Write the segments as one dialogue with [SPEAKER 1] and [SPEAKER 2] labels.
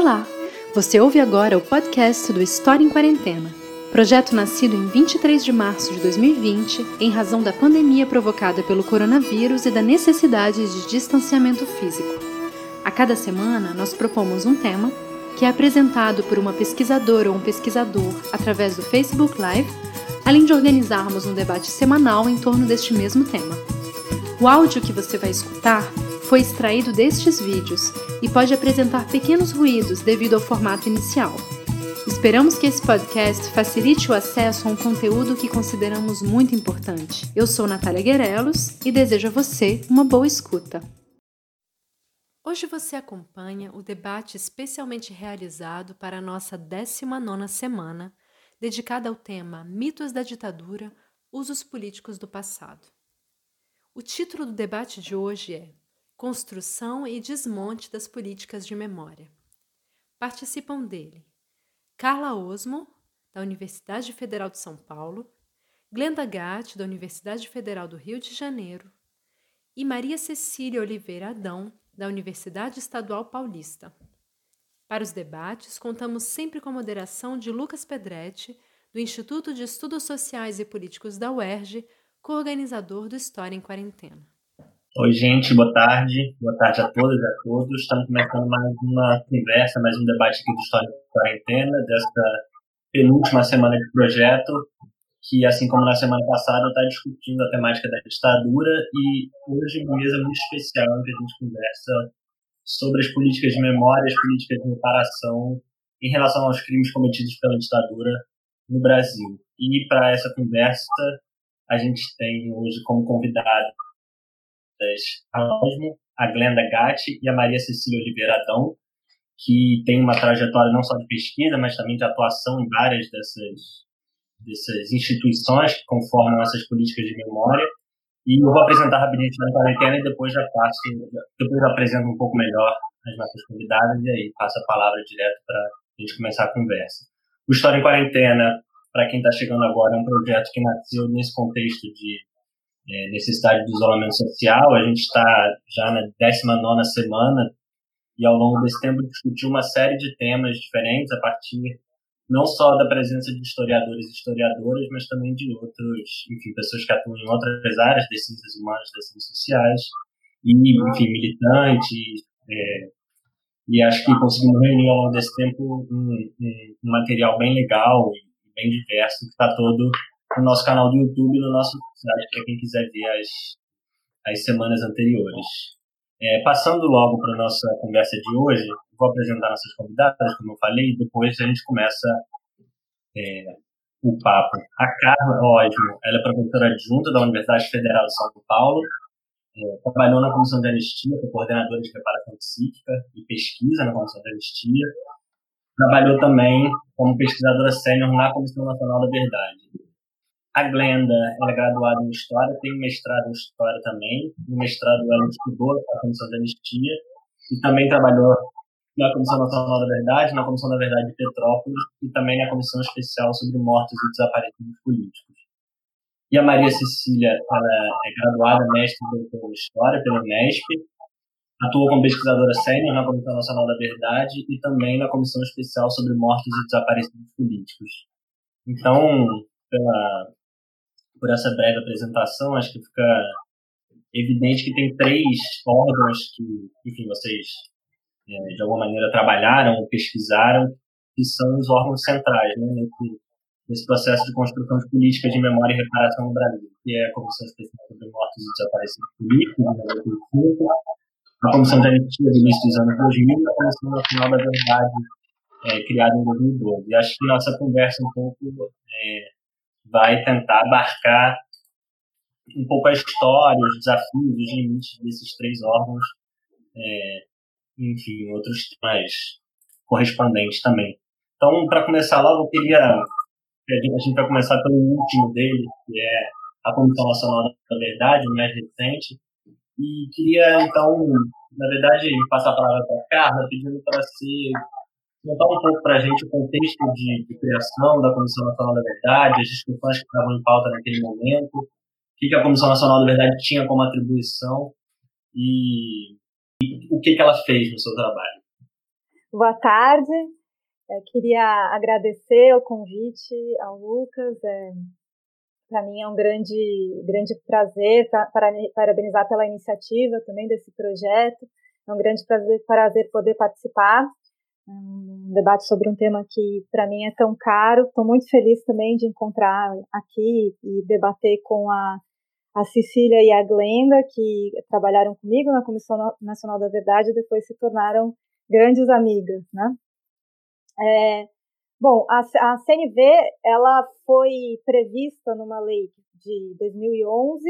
[SPEAKER 1] Olá! Você ouve agora o podcast do História em Quarentena, projeto nascido em 23 de março de 2020 em razão da pandemia provocada pelo coronavírus e da necessidade de distanciamento físico. A cada semana, nós propomos um tema que é apresentado por uma pesquisadora ou um pesquisador através do Facebook Live, além de organizarmos um debate semanal em torno deste mesmo tema. O áudio que você vai escutar foi extraído destes vídeos e pode apresentar pequenos ruídos devido ao formato inicial. Esperamos que esse podcast facilite o acesso a um conteúdo que consideramos muito importante. Eu sou Natália Guerelos e desejo a você uma boa escuta. Hoje você acompanha o debate especialmente realizado para a nossa 19ª semana, dedicada ao tema Mitos da Ditadura, Usos Políticos do Passado. O título do debate de hoje é Construção e desmonte das políticas de memória. Participam dele Carla Osmo, da Universidade Federal de São Paulo, Glenda Gatti, da Universidade Federal do Rio de Janeiro, e Maria Cecília Oliveira Adão, da Universidade Estadual Paulista. Para os debates, contamos sempre com a moderação de Lucas Pedretti, do Instituto de Estudos Sociais e Políticos da UERJ, co-organizador do História em Quarentena.
[SPEAKER 2] Oi, gente, boa tarde. Boa tarde a todas e a todos. Estamos começando mais uma conversa, mais um debate aqui do História de Quarentena, desta penúltima semana de projeto, que, assim como na semana passada, está discutindo a temática da ditadura e hoje uma mesa muito especial em que a gente conversa sobre as políticas de memória, as políticas de reparação em relação aos crimes cometidos pela ditadura no Brasil. E para essa conversa, a gente tem hoje como convidado a Glenda Gatti e a Maria Cecília Oliveira Adão, que tem uma trajetória não só de pesquisa, mas também de atuação em várias dessas, dessas instituições que conformam essas políticas de memória. E eu vou apresentar rapidinho a quarentena e depois já passo, depois eu apresento um pouco melhor as nossas convidadas e aí passo a palavra direto para a gente começar a conversa. O História em Quarentena, para quem está chegando agora, é um projeto que nasceu nesse contexto de é, necessidade do isolamento social. A gente está já na 19 semana e ao longo desse tempo discutiu uma série de temas diferentes a partir não só da presença de historiadores e historiadoras, mas também de outros, enfim, pessoas que atuam em outras áreas das ciências humanas, das ciências sociais, e, enfim, militantes. É, e acho que conseguimos reunir ao longo desse tempo um, um, um material bem legal e bem diverso, que está todo no nosso canal do YouTube e no nosso site para quem quiser ver as, as semanas anteriores. É, passando logo para a nossa conversa de hoje, vou apresentar nossas convidadas, como eu falei, e depois a gente começa é, o papo. A Carla Osmo, ela é professora adjunta da Universidade Federal de São Paulo, é, trabalhou na Comissão de Anistia, foi coordenadora de preparação psíquica e pesquisa na Comissão de Anistia, trabalhou também como pesquisadora sênior na Comissão Nacional da Verdade. A Glenda ela é graduada em História, tem mestrado em História também. No mestrado ela estudou a Comissão de Anistia e também trabalhou na Comissão Nacional da Verdade, na Comissão da Verdade de Petrópolis e também na Comissão Especial sobre Mortos e Desaparecidos Políticos. E a Maria Cecília ela é graduada, mestre em História pela Unesp, atuou como pesquisadora sênior na Comissão Nacional da Verdade e também na Comissão Especial sobre Mortos e Desaparecidos Políticos. Então, pela, por essa breve apresentação, acho que fica evidente que tem três órgãos que, enfim, vocês é, de alguma maneira trabalharam ou pesquisaram, que são os órgãos centrais né, nesse, nesse processo de construção de políticas de memória e reparação no Brasil, que é a Comissão Especial sobre Mortos e Desaparecidos Políticos, a Comissão de Anistia do início dos anos 2000 e a Comissão Nacional da Verdade, é, criada em 2012. E acho que nossa conversa um pouco é, vai tentar abarcar um pouco a história, os desafios, os limites desses três órgãos, é, enfim, outros temas correspondentes também. Então, para começar logo, eu queria. A gente vai começar pelo último dele, que é a Comissão Nacional da Verdade, o mais recente. E queria, então, na verdade, passar a palavra para a Carla, pedindo para ser contar um pouco para a gente o contexto de, de, criação da Comissão Nacional da Verdade, as discussões que estavam em pauta naquele momento, o que, a Comissão Nacional da Verdade tinha como atribuição e, e o que, que ela fez no seu trabalho.
[SPEAKER 3] Boa tarde. É, queria agradecer o convite ao Lucas. É, para mim é um grande, grande prazer para, parabenizar pela iniciativa também desse projeto. É um grande prazer, prazer poder participar. Um debate sobre um tema que para mim é tão caro. Estou muito feliz também de encontrar aqui e debater com a, a Cecília e a Glenda, que trabalharam comigo na Comissão Nacional da Verdade e depois se tornaram grandes amigas, né? É, bom, a, a CNV ela foi prevista numa lei de 2011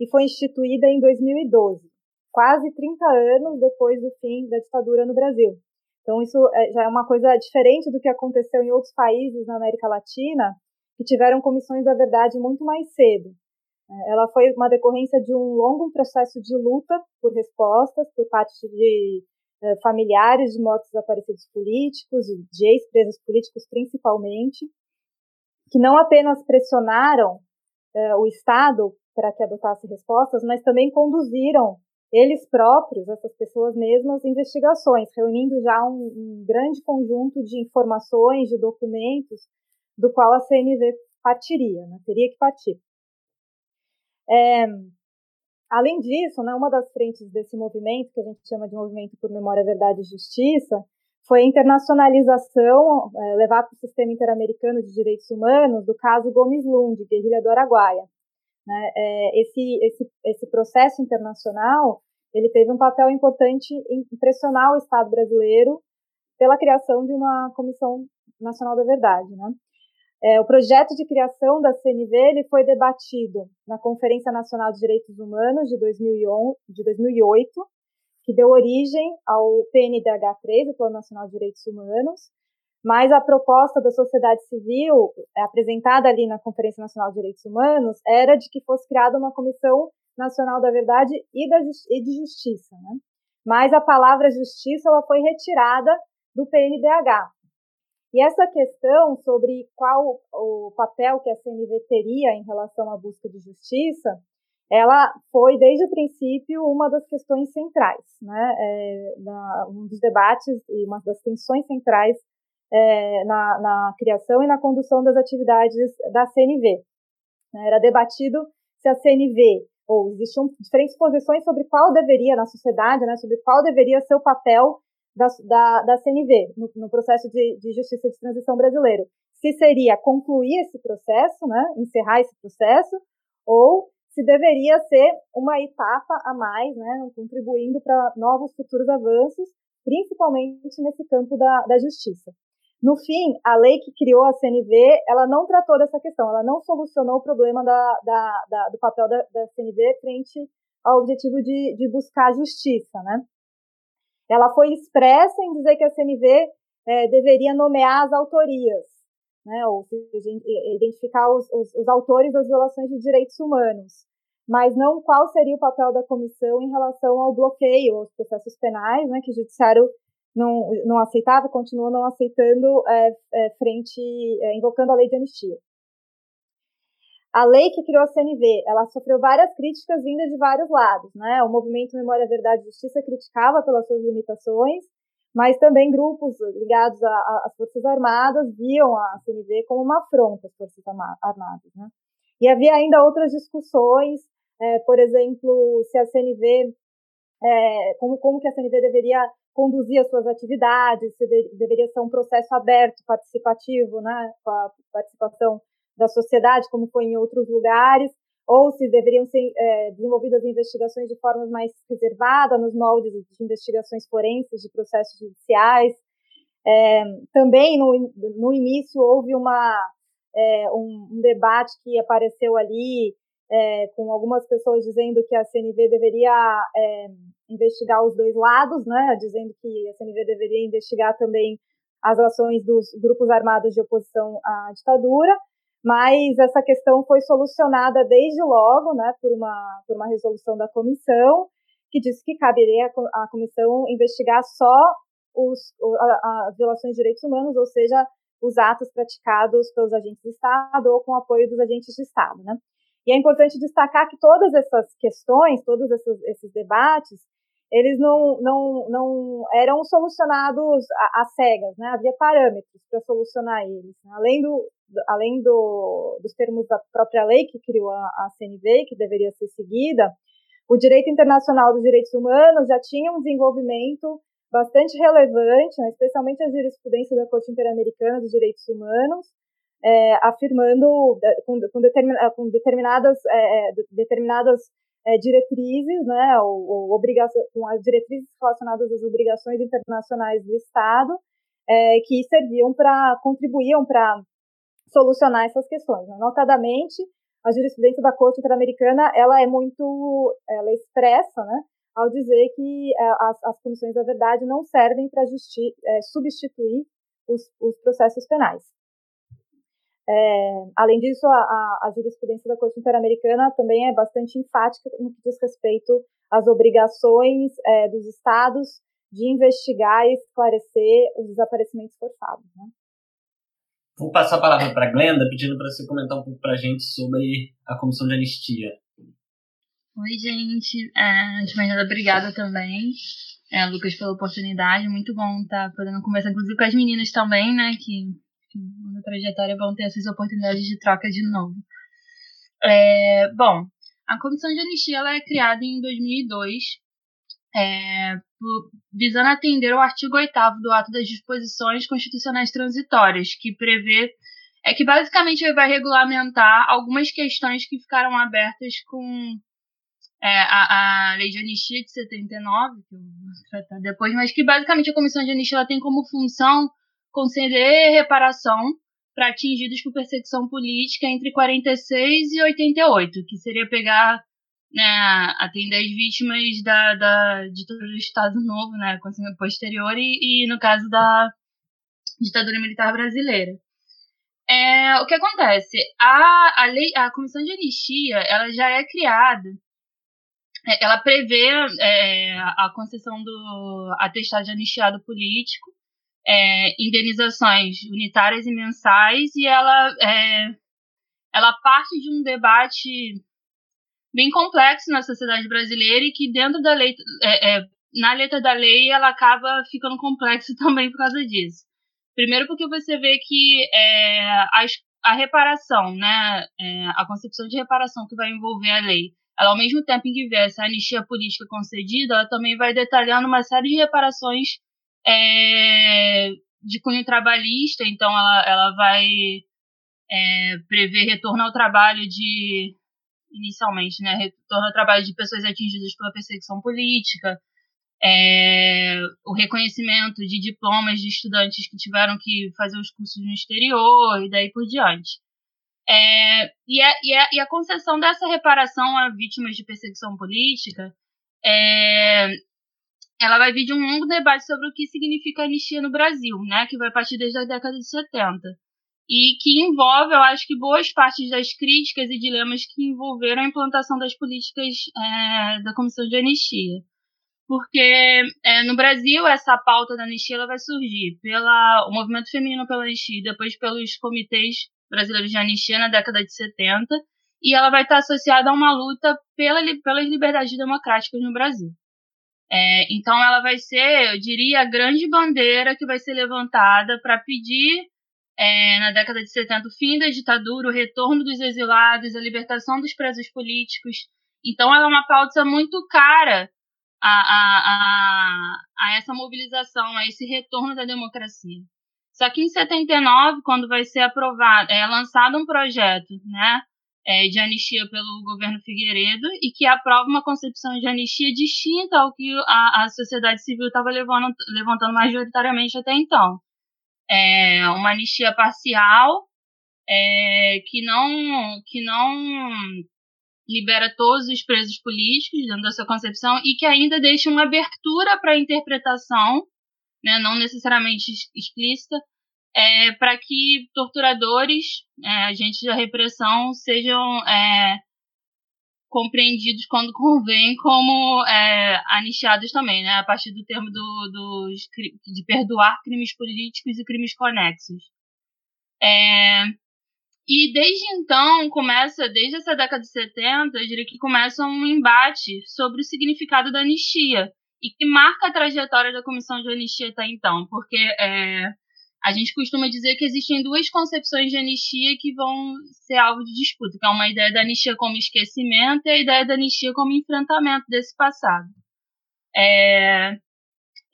[SPEAKER 3] e foi instituída em 2012, quase 30 anos depois do fim da ditadura no Brasil. Então, isso é, já é uma coisa diferente do que aconteceu em outros países na América Latina, que tiveram comissões da verdade muito mais cedo. É, ela foi uma decorrência de um longo processo de luta por respostas por parte de é, familiares de mortos desaparecidos políticos, de ex-presos políticos principalmente, que não apenas pressionaram é, o Estado para que adotasse respostas, mas também conduziram eles próprios, essas pessoas mesmas, investigações, reunindo já um, um grande conjunto de informações, de documentos, do qual a CNV partiria, né? teria que partir. É, além disso, né, uma das frentes desse movimento, que a gente chama de Movimento por Memória, Verdade e Justiça, foi a internacionalização, é, levar para o sistema interamericano de direitos humanos, do caso Gomes Lund, guerrilha do Araguaia. Né? É, esse, esse, esse processo internacional ele teve um papel importante em pressionar o Estado brasileiro pela criação de uma Comissão Nacional da Verdade. Né? É, o projeto de criação da CNV ele foi debatido na Conferência Nacional de Direitos Humanos de, 2011, de 2008, que deu origem ao PNDH3, o Plano Nacional de Direitos Humanos, mas a proposta da sociedade civil, é, apresentada ali na Conferência Nacional de Direitos Humanos, era de que fosse criada uma Comissão Nacional da Verdade e, da, e de Justiça. Né? Mas a palavra justiça ela foi retirada do PNDH. E essa questão sobre qual o papel que a CNV teria em relação à busca de justiça, ela foi desde o princípio uma das questões centrais, né? É, na, um dos debates e uma das tensões centrais é, na, na, criação e na condução das atividades da CNV. Né? Era debatido se a CNV, ou existiam diferentes posições sobre qual deveria, na sociedade, né, sobre qual deveria ser o papel da, da, da CNV no, no processo de, de, justiça de transição brasileiro. Se seria concluir esse processo, né, encerrar esse processo, ou se deveria ser uma etapa a mais, né, contribuindo para novos futuros avanços, principalmente nesse campo da, da justiça. No fim, a lei que criou a CNV, ela não tratou dessa questão, ela não solucionou o problema da, da, da, do papel da, CNV frente ao objetivo de, de buscar justiça, né? Ela foi expressa em dizer que a CNV é, deveria nomear as autorias, né? Ou seja, identificar os, os, os autores das violações de direitos humanos, mas não qual seria o papel da comissão em relação ao bloqueio aos processos penais, né? Que o judiciário não, não aceitava, continua não aceitando é, é, frente, é, invocando a lei de anistia. A lei que criou a CNV, ela sofreu várias críticas vindas de vários lados, né? O movimento Memória, Verdade e Justiça criticava pelas suas limitações, mas também grupos ligados às Forças Armadas viam a CNV como uma afronta às Forças Armadas, né? E havia ainda outras discussões, é, por exemplo, se a CNV, é, como, como que a CNV deveria conduzir as suas atividades, se de, deveria ser um processo aberto, participativo, né, com a participação da sociedade, como foi em outros lugares, ou se deveriam ser é, desenvolvidas investigações de forma mais reservada, nos moldes de investigações forenses, de processos judiciais. É, também, no, no início, houve uma, é, um, um, debate que apareceu ali, é, com algumas pessoas dizendo que a CNV deveria é, investigar os dois lados, né, dizendo que a CNV deveria investigar também as ações dos grupos armados de oposição à ditadura, mas essa questão foi solucionada desde logo, né, por uma, por uma resolução da comissão, que disse que caberia à comissão investigar só os, as violações de direitos humanos, ou seja, os atos praticados pelos agentes de Estado ou com apoio dos agentes de Estado, né? E é importante destacar que todas essas questões, todos esses, esses debates, eles não, não, não eram solucionados às cegas, né? Havia parâmetros para solucionar eles. Né? Além, do, além do, dos termos da própria lei que criou a, a CNV, que deveria ser seguida, o direito internacional dos direitos humanos já tinha um desenvolvimento bastante relevante, né? especialmente a jurisprudência da Corte Interamericana dos Direitos Humanos, é, afirmando com, com, determin, com determinadas, é, é determinadas é, diretrizes, né, ou, ou com as diretrizes relacionadas às obrigações internacionais do Estado, é, que serviam para, contribuíam para solucionar essas questões. Né? Notadamente, a jurisprudência da Corte Interamericana, ela é muito, ela é expressa, né, ao dizer que é, as, as comissões da verdade não servem para substituir os, os processos penais. É, além disso, a, a, a, jurisprudência da Corte Interamericana também é bastante enfática no que diz respeito às obrigações é, dos estados de investigar e esclarecer os desaparecimentos forçados. Né?
[SPEAKER 2] Vou passar a palavra para a Glenda, pedindo para você comentar um pouco para a gente sobre a Comissão de Anistia.
[SPEAKER 4] Oi, gente. É, de manhã, obrigada também, é, Lucas, pela oportunidade. Muito bom estar tá podendo conversar, inclusive, com as meninas também, né, que na trajetória vão ter essas oportunidades de troca de novo. É, bom, a Comissão de Anistia ela é criada em 2002, é, visando atender o artigo 8 do Ato das Disposições Constitucionais Transitórias, que prevê é que basicamente vai regulamentar algumas questões que ficaram abertas com é, a, a Lei de Anistia de 79, que eu vou tratar depois, mas que basicamente a Comissão de Anistia ela tem como função conceder reparação para atingidos por perseguição política entre 46 e 88, que seria pegar, né, atender as vítimas da, da ditadura do Estado Novo, né, posterior, e, e no caso da ditadura militar brasileira. É, o que acontece? A, a, lei, a Comissão de Anistia ela já é criada, é, ela prevê é, a concessão do atestado de anistiado político, é, indenizações unitárias e mensais e ela é, ela parte de um debate bem complexo na sociedade brasileira e que dentro da lei é, é na letra da lei ela acaba ficando complexo também por causa disso. Primeiro porque você vê que é, a, a reparação né é, a concepção de reparação que vai envolver a lei ela ao mesmo tempo em que vê essa anistia política concedida ela também vai detalhando uma série de reparações é, de cunho trabalhista, então ela, ela vai é, prever retorno ao trabalho de, inicialmente, né, retorno ao trabalho de pessoas atingidas pela perseguição política, é, o reconhecimento de diplomas de estudantes que tiveram que fazer os cursos no exterior e daí por diante. É, e, a, e, a, e a concessão dessa reparação a vítimas de perseguição política é, ela vai vir de um longo debate sobre o que significa anistia no Brasil, né, que vai partir desde a década de 70. E que envolve, eu acho que, boas partes das críticas e dilemas que envolveram a implantação das políticas é, da Comissão de Anistia. Porque é, no Brasil, essa pauta da anistia ela vai surgir pelo movimento feminino pela anistia, depois pelos comitês brasileiros de anistia na década de 70, e ela vai estar associada a uma luta pela, pelas liberdades democráticas no Brasil. É, então, ela vai ser, eu diria, a grande bandeira que vai ser levantada para pedir, é, na década de 70, o fim da ditadura, o retorno dos exilados, a libertação dos presos políticos. Então, ela é uma pauta muito cara a, a, a, a essa mobilização, a esse retorno da democracia. Só que em 79, quando vai ser aprovado, é lançado um projeto, né, é, de anistia pelo governo Figueiredo e que aprova uma concepção de anistia distinta ao que a, a sociedade civil estava levantando, levantando majoritariamente até então. É uma anistia parcial é, que não que não libera todos os presos políticos dentro da sua concepção e que ainda deixa uma abertura para a interpretação, né, não necessariamente explícita, é, para que torturadores, é, agentes da repressão, sejam é, compreendidos quando convém como é, anistiados também, né, a partir do termo do, de perdoar crimes políticos e crimes conexos. É, e desde então começa, desde essa década de 70, eu diria que começa um embate sobre o significado da anistia e que marca a trajetória da Comissão de Anistia até então, porque é, a gente costuma dizer que existem duas concepções de anistia que vão ser alvo de disputa, que é uma ideia da anistia como esquecimento e a ideia da anistia como enfrentamento desse passado. É,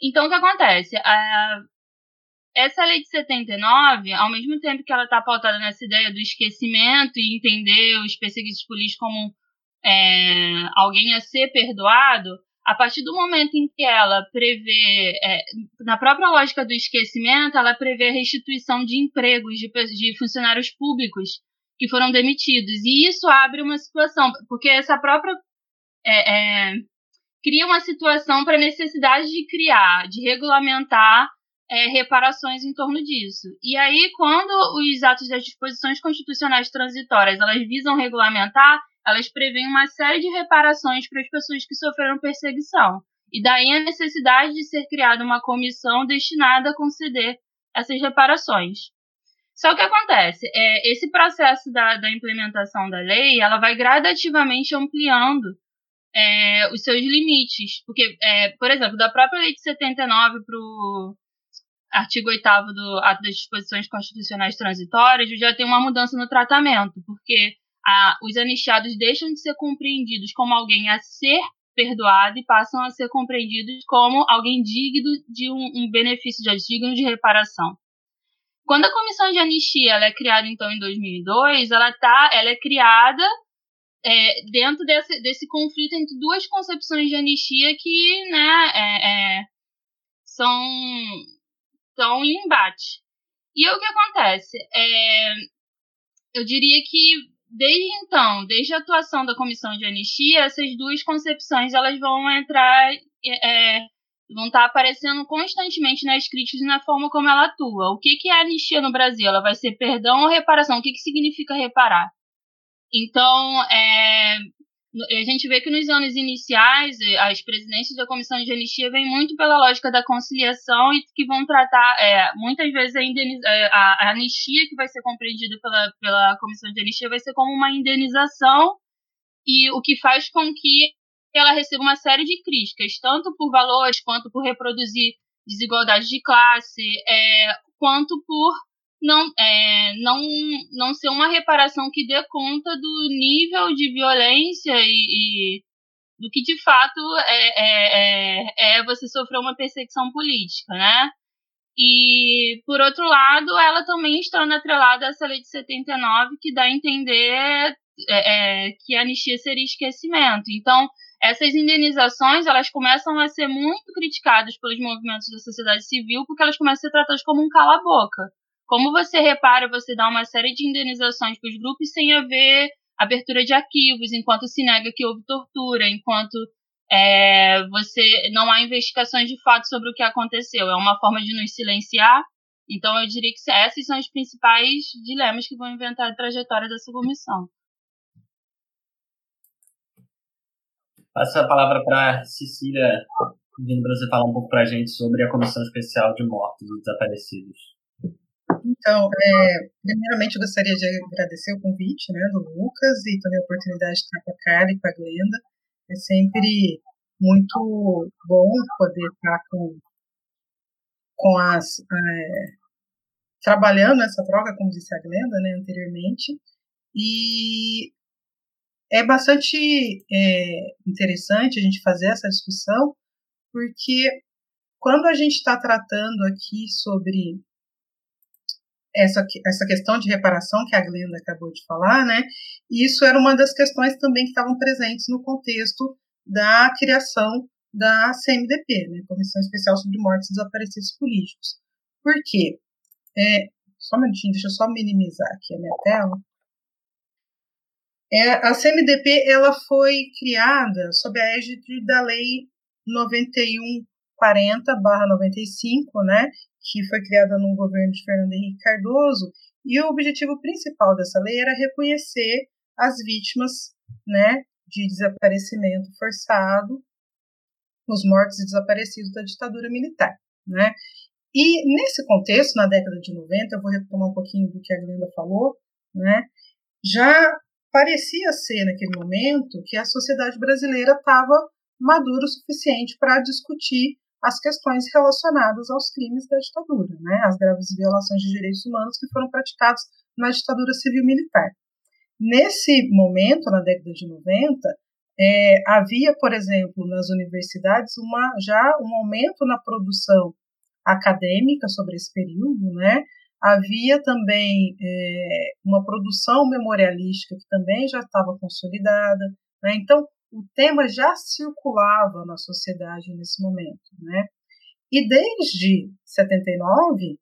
[SPEAKER 4] então, o que acontece? A, essa lei de 79, ao mesmo tempo que ela está pautada nessa ideia do esquecimento e entender os perseguidos políticos como é, alguém a ser perdoado, a partir do momento em que ela prevê, é, na própria lógica do esquecimento, ela prevê a restituição de empregos de, de funcionários públicos que foram demitidos. E isso abre uma situação, porque essa própria. É, é, cria uma situação para a necessidade de criar, de regulamentar é, reparações em torno disso. E aí, quando os atos das disposições constitucionais transitórias elas visam regulamentar, elas prevêem uma série de reparações para as pessoas que sofreram perseguição. E daí a necessidade de ser criada uma comissão destinada a conceder essas reparações. Só que acontece, é, esse processo da, da implementação da lei, ela vai gradativamente ampliando é, os seus limites. Porque, é, por exemplo, da própria lei de 79 para o artigo 8 do Ato das Disposições Constitucionais Transitórias, já tem uma mudança no tratamento, porque a, os anistiados deixam de ser compreendidos como alguém a ser perdoado e passam a ser compreendidos como alguém digno de um, um benefício, de, digno de reparação. Quando a comissão de anistia é criada então em 2002, ela tá, ela é criada é, dentro desse, desse conflito entre duas concepções de anistia que, né, é, é, são estão em embate. E o que acontece? É, eu diria que desde então, desde a atuação da comissão de anistia, essas duas concepções elas vão entrar, é, é, vão estar aparecendo constantemente nas críticas e na forma como ela atua. O que, que é anistia no Brasil? Ela vai ser perdão ou reparação? O que, que significa reparar? Então, é, a gente vê que nos anos iniciais, eh, as presidências da comissão de anistia vêm muito pela lógica da conciliação e que vão tratar, é, muitas vezes, a, eh, a, a, anistia que vai ser compreendida pela, pela comissão de anistia vai ser como uma indenização, e o que faz com que ela receba uma série de críticas, tanto por valores, quanto por reproduzir desigualdade de classe, é, quanto por não, é, não, não ser uma reparação que dê conta do nível de violência e, e do que de fato é, é, é, é você sofrer uma perseguição política, né? E, por outro lado, ela também está atrelada a essa lei de 79, que dá a entender é, é, que a anistia seria esquecimento. Então, essas indenizações, elas começam a ser muito criticadas pelos movimentos da sociedade civil, porque elas começam a ser tratadas como um cala-boca. Como você repara, você dá uma série de indenizações para os grupos sem haver abertura de arquivos, enquanto se nega que houve tortura, enquanto é, você não há investigações de fato sobre o que aconteceu. É uma forma de nos silenciar. Então, eu diria que esses são os principais dilemas que vão inventar a trajetória dessa comissão.
[SPEAKER 2] Passo a palavra para Cecília, vindo para você falar um pouco para a gente sobre a Comissão Especial de Mortos e Desaparecidos.
[SPEAKER 5] Então, é, primeiramente eu gostaria de agradecer o convite né, do Lucas e também a oportunidade de estar com a Cara e com a Glenda. É sempre muito bom poder estar com, com as. É, trabalhando nessa troca, como disse a Glenda né, anteriormente. E é bastante é, interessante a gente fazer essa discussão, porque quando a gente está tratando aqui sobre essa, essa questão de reparação que a Glenda acabou de falar, né? Isso era uma das questões também que estavam presentes no contexto da criação da CMDP, né? Comissão Especial sobre Mortes e Desaparecidos Políticos. Por quê? É, só um minutinho, deixa eu só minimizar aqui a minha tela. É, a CMDP ela foi criada sob a égide da Lei 9140/95, né, que foi criada no governo de Fernando Henrique Cardoso, e o objetivo principal dessa lei era reconhecer as vítimas né, de desaparecimento forçado, os mortos e desaparecidos da ditadura militar. Né? E nesse contexto, na década de 90, eu vou retomar um pouquinho do que a Glenda falou, né, já parecia ser naquele momento que a sociedade brasileira estava maduro o suficiente para discutir as questões relacionadas aos crimes da ditadura, né, as graves violações de direitos humanos que foram praticados na ditadura civil-militar. Nesse momento, na década de 90, é, havia, por exemplo, nas universidades uma, já um aumento na produção acadêmica sobre esse período, né? Havia também é, uma produção memorialística que também já estava consolidada, né? Então, o tema já circulava na sociedade nesse momento, né? E desde 79,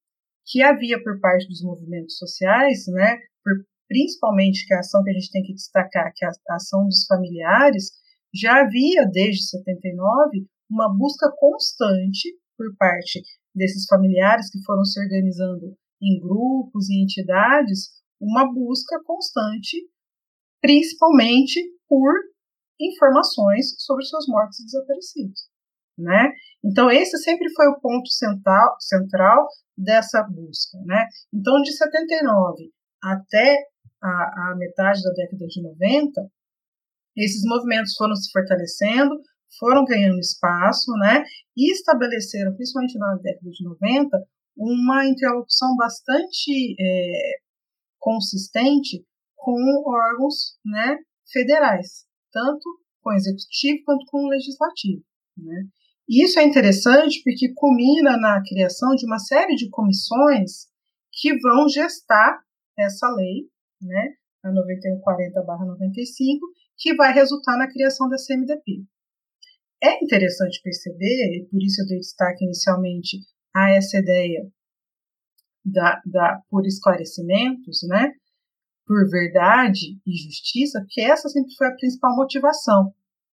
[SPEAKER 5] que havia por parte dos movimentos sociais, né, por, principalmente que a ação que a gente tem que destacar, que é a ação dos familiares, já havia desde 79 uma busca constante por parte desses familiares que foram se organizando em grupos e entidades, uma busca constante, principalmente por informações sobre seus mortos e desaparecidos. Né? Então, esse sempre foi o ponto central, central dessa busca. Né? Então, de 79 até a, a metade da década de 90, esses movimentos foram se fortalecendo, foram ganhando espaço, né, e estabeleceram, principalmente na década de 90, uma interlocução bastante é, consistente com órgãos né, federais, tanto com o executivo quanto com o legislativo. Né. E isso é interessante porque culmina na criação de uma série de comissões que vão gestar essa lei, né, a 9140/95, que vai resultar na criação da CMDP. É interessante perceber, e por isso eu dei destaque inicialmente a essa ideia da, da, por esclarecimentos, né, por verdade e justiça, porque essa sempre foi a principal motivação.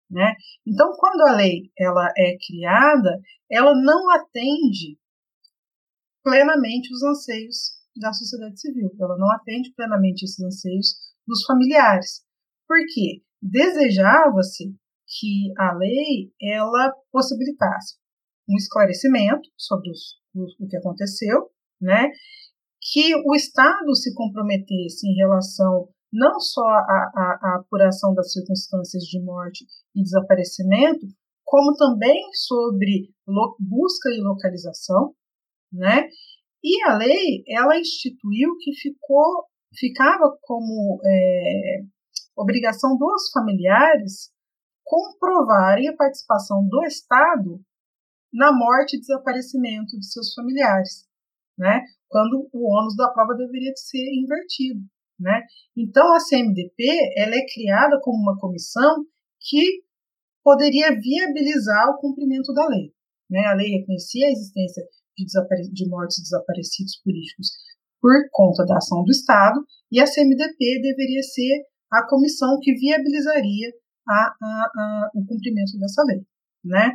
[SPEAKER 5] Né? Então, quando a lei ela é criada, ela não atende plenamente os anseios da sociedade civil, ela não atende plenamente esses anseios dos familiares. Por quê? Desejava-se que a lei ela possibilitasse um esclarecimento sobre os, o, o que aconteceu, né? Que o Estado se comprometesse em relação não só à, apuração das circunstâncias de morte e desaparecimento, como também sobre busca e localização, né? E a lei ela instituiu que ficou ficava como é, obrigação dos familiares comprovarem a participação do Estado na morte e desaparecimento de seus familiares, né? Quando o ônus da prova deveria ser invertido, né? Então a CMDP ela é criada como uma comissão que poderia viabilizar o cumprimento da lei, né? A lei reconhecia a existência de, de mortes e desaparecidos políticos por conta da ação do Estado e a CMDP deveria ser a comissão que viabilizaria a, a, a, o cumprimento dessa lei, né?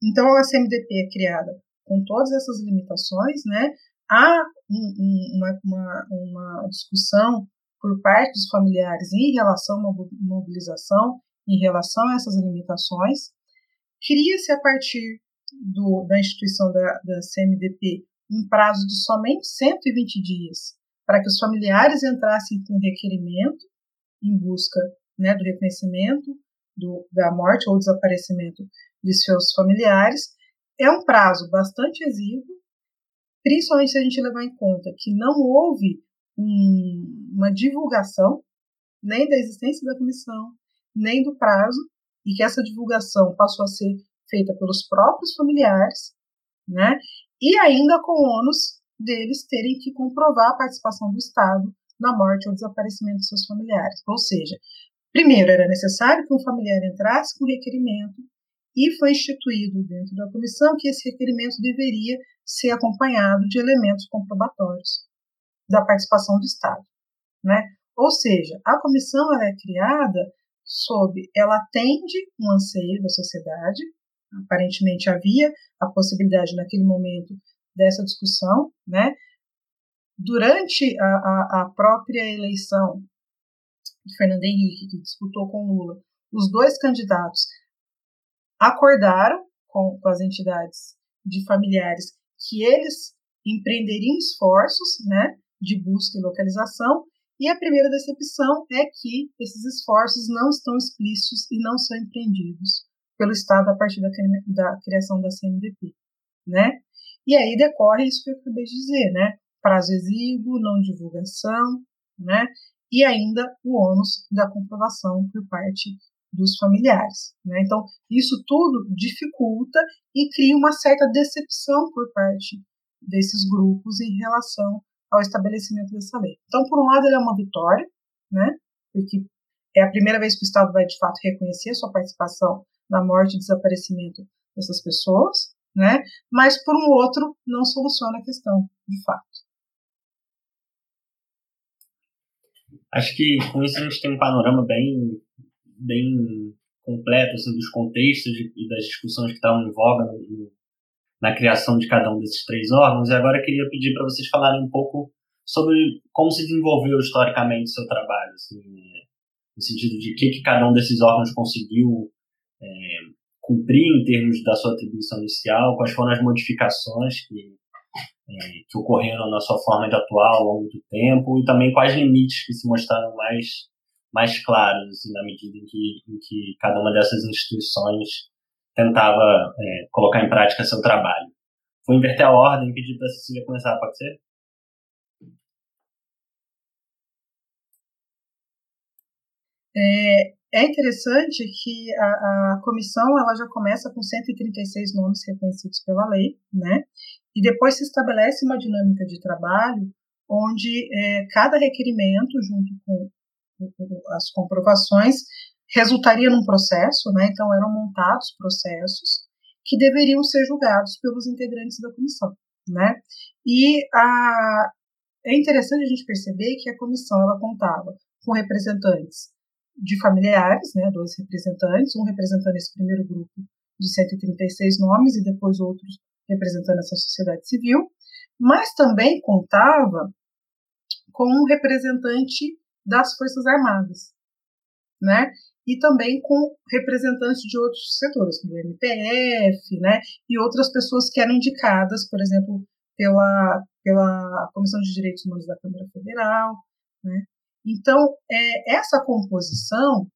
[SPEAKER 5] Então a CMDP é criada com todas essas limitações, né? Há um, um, uma, uma, uma discussão por parte dos familiares em relação à mobilização, em relação a essas limitações. Cria-se a partir do, da instituição da, da CMDP um prazo de somente 120 dias para que os familiares entrassem com requerimento em busca né, do reconhecimento do, da morte ou desaparecimento de seus familiares. É um prazo bastante exíguo, principalmente se a gente levar em conta que não houve um, uma divulgação nem da existência da comissão, nem do prazo, e que essa divulgação passou a ser feita pelos próprios familiares, né? E ainda com o ônus deles terem que comprovar a participação do Estado na morte ou desaparecimento de seus familiares. Ou seja, primeiro era necessário que um familiar entrasse com requerimento e foi instituído dentro da comissão que esse requerimento deveria ser acompanhado de elementos comprobatórios da participação do Estado, né? Ou seja, a comissão ela é criada sob, ela atende um anseio da sociedade. Aparentemente havia a possibilidade naquele momento dessa discussão, né? Durante a, a, a própria eleição de Fernando Henrique, que disputou com Lula, os dois candidatos acordaram com, com as entidades de familiares que eles empreenderiam esforços, né, de busca e localização, E a primeira decepção é que esses esforços não estão explícitos e não são empreendidos pelo Estado a partir da, da criação da CMDP, né? E aí decorre isso que eu acabei de dizer, né? Prazo exíguo, não divulgação, né? E ainda o ônus da comprovação por parte dos familiares. Né? Então, isso tudo dificulta e cria uma certa decepção por parte desses grupos em relação ao estabelecimento dessa lei. Então, por um lado, ele é uma vitória, né? porque é a primeira vez que o Estado vai, de fato, reconhecer a sua participação na morte e desaparecimento dessas pessoas, né? mas, por um outro, não soluciona a questão, de fato.
[SPEAKER 2] Acho que com isso a gente tem um panorama bem bem completo assim, dos contextos e das discussões que estavam em voga no, na criação de cada um desses três órgãos. E agora eu queria pedir para vocês falarem um pouco sobre como se desenvolveu historicamente o seu trabalho, assim, no sentido de o que, que cada um desses órgãos conseguiu é, cumprir em termos da sua atribuição inicial, quais foram as modificações que, é, que ocorreram na sua forma de atuar ao longo do tempo e também quais limites que se mostraram mais mais claros, assim, na medida em que, em que cada uma dessas instituições tentava é, colocar em prática seu trabalho. Vou inverter a ordem e pedir para a Cecília começar, pode ser?
[SPEAKER 5] É, é interessante que a, a, comissão ela já começa com 136 nomes reconhecidos pela lei, né? E depois se estabelece uma dinâmica de trabalho onde é, cada requerimento, junto com as comprovações, resultaria num processo, né? Então eram montados processos que deveriam ser julgados pelos integrantes da comissão, né? E a, é interessante a gente perceber que a comissão ela contava com representantes de familiares, né, dois representantes, um representando esse primeiro grupo de 136 nomes e depois outros representando essa sociedade civil, mas também contava com um representante das Forças Armadas, né? E também com representantes de outros setores, do MPF, né? E outras pessoas que eram indicadas, por exemplo, pela, pela Comissão de Direitos Humanos da Câmara Federal, né? Então, é, essa composição,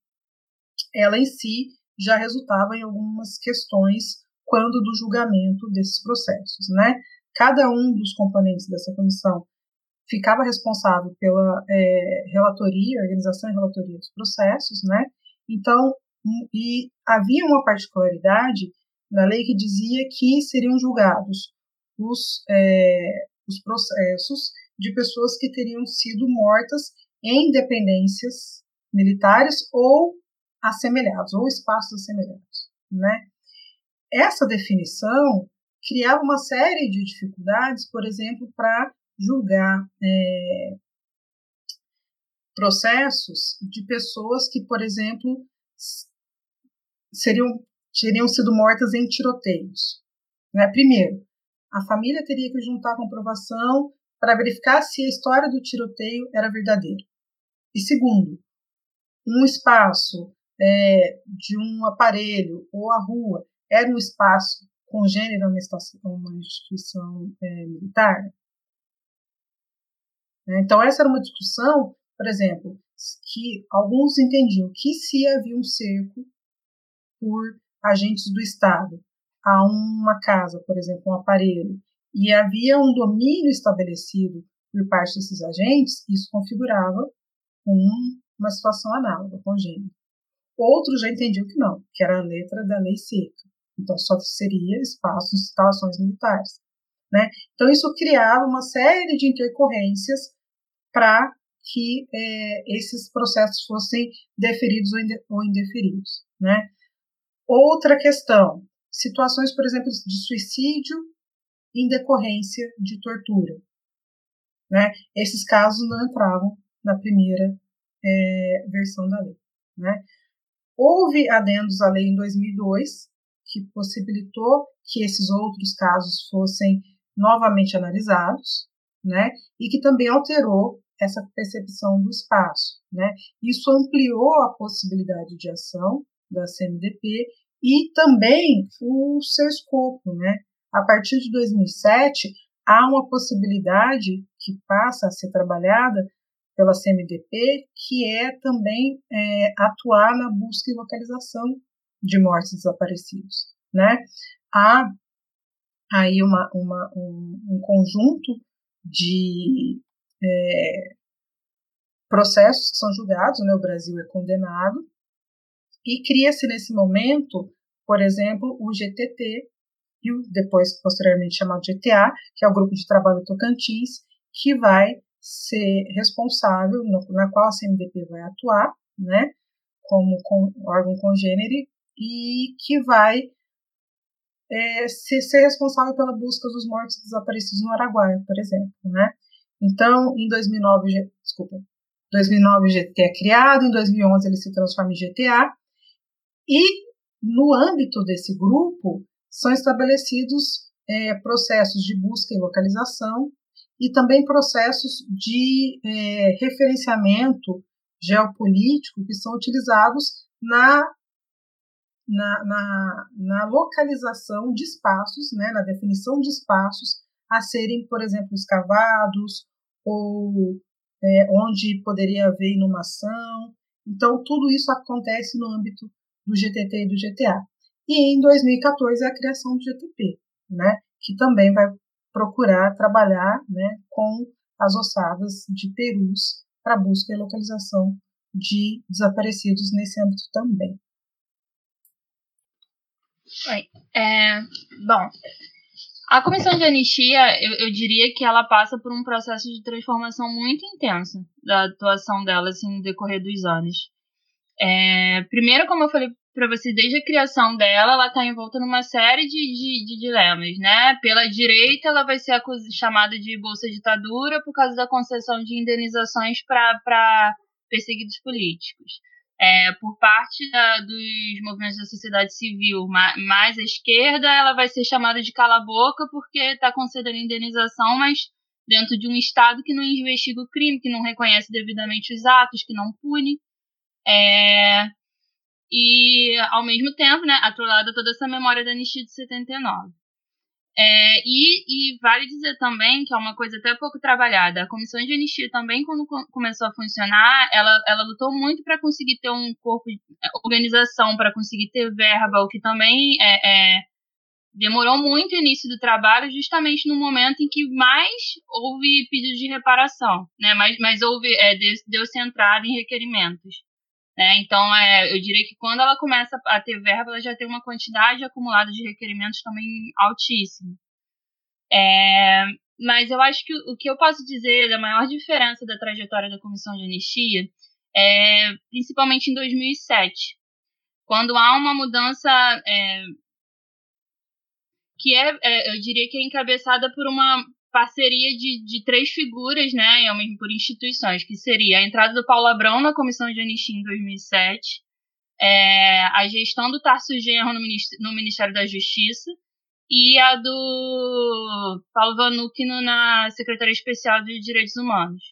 [SPEAKER 5] ela em si já resultava em algumas questões quando do julgamento desses processos, né? Cada um dos componentes dessa comissão ficava responsável pela é, relatoria, organização e relatoria dos processos, né? Então, e havia uma particularidade na lei que dizia que seriam julgados os, é, os processos de pessoas que teriam sido mortas em dependências militares ou assemelhados, ou espaços assemelhados, né? Essa definição criava uma série de dificuldades, por exemplo, para julgar é, processos de pessoas que, por exemplo, seriam, teriam sido mortas em tiroteios. Né? Primeiro, a família teria que juntar comprovação para verificar se a história do tiroteio era verdadeira. E segundo, um espaço é, de um aparelho ou a rua era um espaço congênero a uma, uma instituição é, militar? Né? Então, essa era uma discussão, por exemplo, que alguns entendiam que se havia um cerco por agentes do Estado a uma casa, por exemplo, um aparelho, e havia um domínio estabelecido por parte desses agentes, isso configurava uma situação análoga, congênita. Outros já entendiam que não, que era a letra da lei seca. Então, só seria espaços, instalações militares. Né? Então, isso criava uma série de intercorrências para que é, esses processos fossem deferidos ou indeferidos. Né? Outra questão, situações, por exemplo, de suicídio em decorrência de tortura. Né? Esses casos não entravam na primeira é, versão da lei. Né? Houve adendos à lei em 2002 que possibilitou que esses outros casos fossem novamente analisados, né? E que também alterou essa percepção do espaço, né? Isso ampliou a possibilidade de ação da CMDP e também o seu escopo, né? A partir de 2007 há uma possibilidade que passa a ser trabalhada pela CMDP, que é também é, atuar na busca e localização de mortos desaparecidos. Né? Há aí uma, uma um, um, conjunto de é, processos que são julgados, né? o Brasil é condenado, e cria-se nesse momento, por exemplo, o GTT, e o depois posteriormente chamado GTA, que é o Grupo de Trabalho Tocantins, que vai ser responsável, no, na qual a CMDP vai atuar, né, como com, órgão congênere, e que vai é, ser, ser, responsável pela busca dos mortos desaparecidos no Araguaia, por exemplo, né. Então, em 2009, desculpa, 2009 o GT é criado, em 2011 ele se transforma em GTA, e no âmbito desse grupo são estabelecidos é, processos de busca e localização e também processos de é, referenciamento geopolítico que são utilizados na, na, na, na, localização de espaços, né, na definição de espaços a serem, por exemplo, escavados ou é, onde poderia haver inumação. Então, tudo isso acontece no âmbito do GTT e do GTA. E em 2014 é a criação do GTP, né, que também vai procurar trabalhar né, com as ossadas de perus para busca e localização de desaparecidos nesse âmbito também.
[SPEAKER 4] Oi. É, bom, a comissão de anistia, eu, eu, diria que ela passa por um processo de transformação muito intensa da atuação dela assim, no decorrer dos anos. É, primeiro, como eu falei para você, desde a criação dela, ela está envolta numa série de, de, de, dilemas, né? Pela direita, ela vai ser chamada de bolsa ditadura por causa da concessão de indenizações para perseguidos políticos. É, por parte da, dos movimentos da sociedade civil mais à esquerda, ela vai ser chamada de cala-boca porque está concedendo indenização, mas dentro de um Estado que não investiga o crime, que não reconhece devidamente os atos, que não pune. É, e, ao mesmo tempo, né, atrolada toda essa memória da anistia de 79. É, e, e, vale dizer também que é uma coisa até pouco trabalhada. A comissão de anistia também, quando começou a funcionar, ela, ela lutou muito para conseguir ter um corpo, de é, organização, para conseguir ter verba, o que também é, é, demorou muito o início do trabalho, justamente no momento em que mais houve pedidos de reparação, né? mas, mas houve, é, deu-se entrada em requerimentos. Né? Então, é, eu diria que quando ela começa a ter verba, ela já tem uma quantidade acumulada de requerimentos também altíssima. É, mas eu acho que o, que eu posso dizer da maior diferença da trajetória da Comissão de Anistia é principalmente em 2007, quando há uma mudança é, que é, é, eu diria que é encabeçada por uma parceria de, de três figuras, né, e ao mesmo por instituições, que seria a entrada do Paulo Abrão na comissão de anistia em 2007, é, a gestão do Tarso Genro no, no Ministério da Justiça e a do Paulo Vanucchino na Secretaria Especial de Direitos Humanos.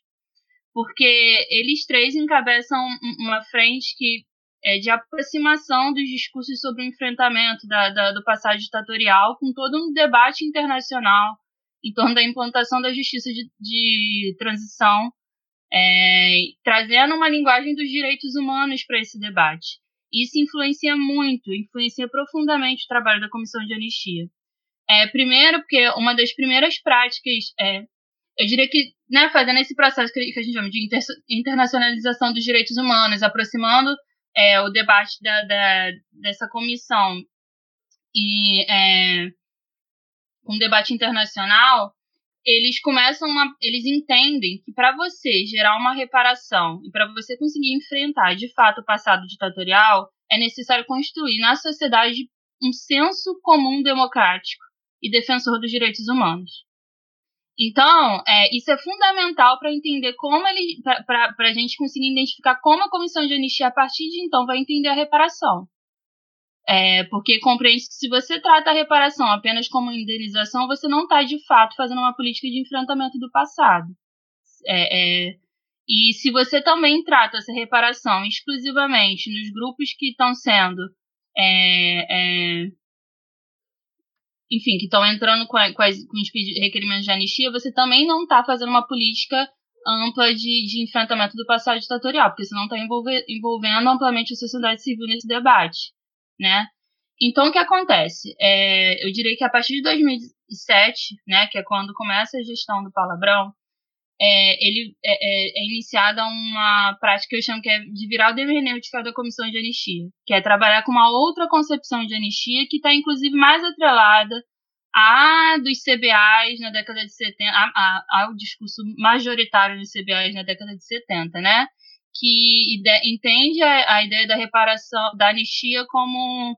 [SPEAKER 4] Porque eles três encabeçam uma frente que é de aproximação dos discursos sobre o enfrentamento da, da, do passado ditatorial com todo um debate internacional em torno da implantação da justiça de, de transição, é, trazendo uma linguagem dos direitos humanos para esse debate. Isso influencia muito, influencia profundamente o trabalho da Comissão de Anistia. É, primeiro, porque uma das primeiras práticas, é, eu diria que, né, fazendo esse processo que, a gente chama de inter, internacionalização dos direitos humanos, aproximando é, o debate da, da, dessa comissão e um debate internacional, eles começam a, eles entendem que para você gerar uma reparação e para você conseguir enfrentar de fato o passado ditatorial, é necessário construir na sociedade um senso comum democrático e defensor dos direitos humanos. Então, é, isso é fundamental para entender como ele, para a gente conseguir identificar como a comissão de anistia a partir de então vai entender a reparação. É, porque compreende que se você trata a reparação apenas como indenização, você não está de fato fazendo uma política de enfrentamento do passado. É, é, e se você também trata essa reparação exclusivamente nos grupos que estão sendo. É, é, enfim, que estão entrando com, com, as, com os requerimentos de anistia, você também não está fazendo uma política ampla de, de enfrentamento do passado ditatorial, porque senão está envolvendo amplamente a sociedade civil nesse debate, né? Então, o que acontece? É, eu diria que a partir de 2007, né, que é quando começa a gestão do Palabrão, é, ele é, é, é, iniciada uma prática que eu chamo que é de virar o hermenêutica da comissão de anistia, que é trabalhar com uma outra concepção de anistia que está inclusive mais atrelada a dos CBAs na década de 70, a, a, ao discurso majoritário dos CBAs na década de 70, né? Que entende a, a, ideia da reparação, da anistia como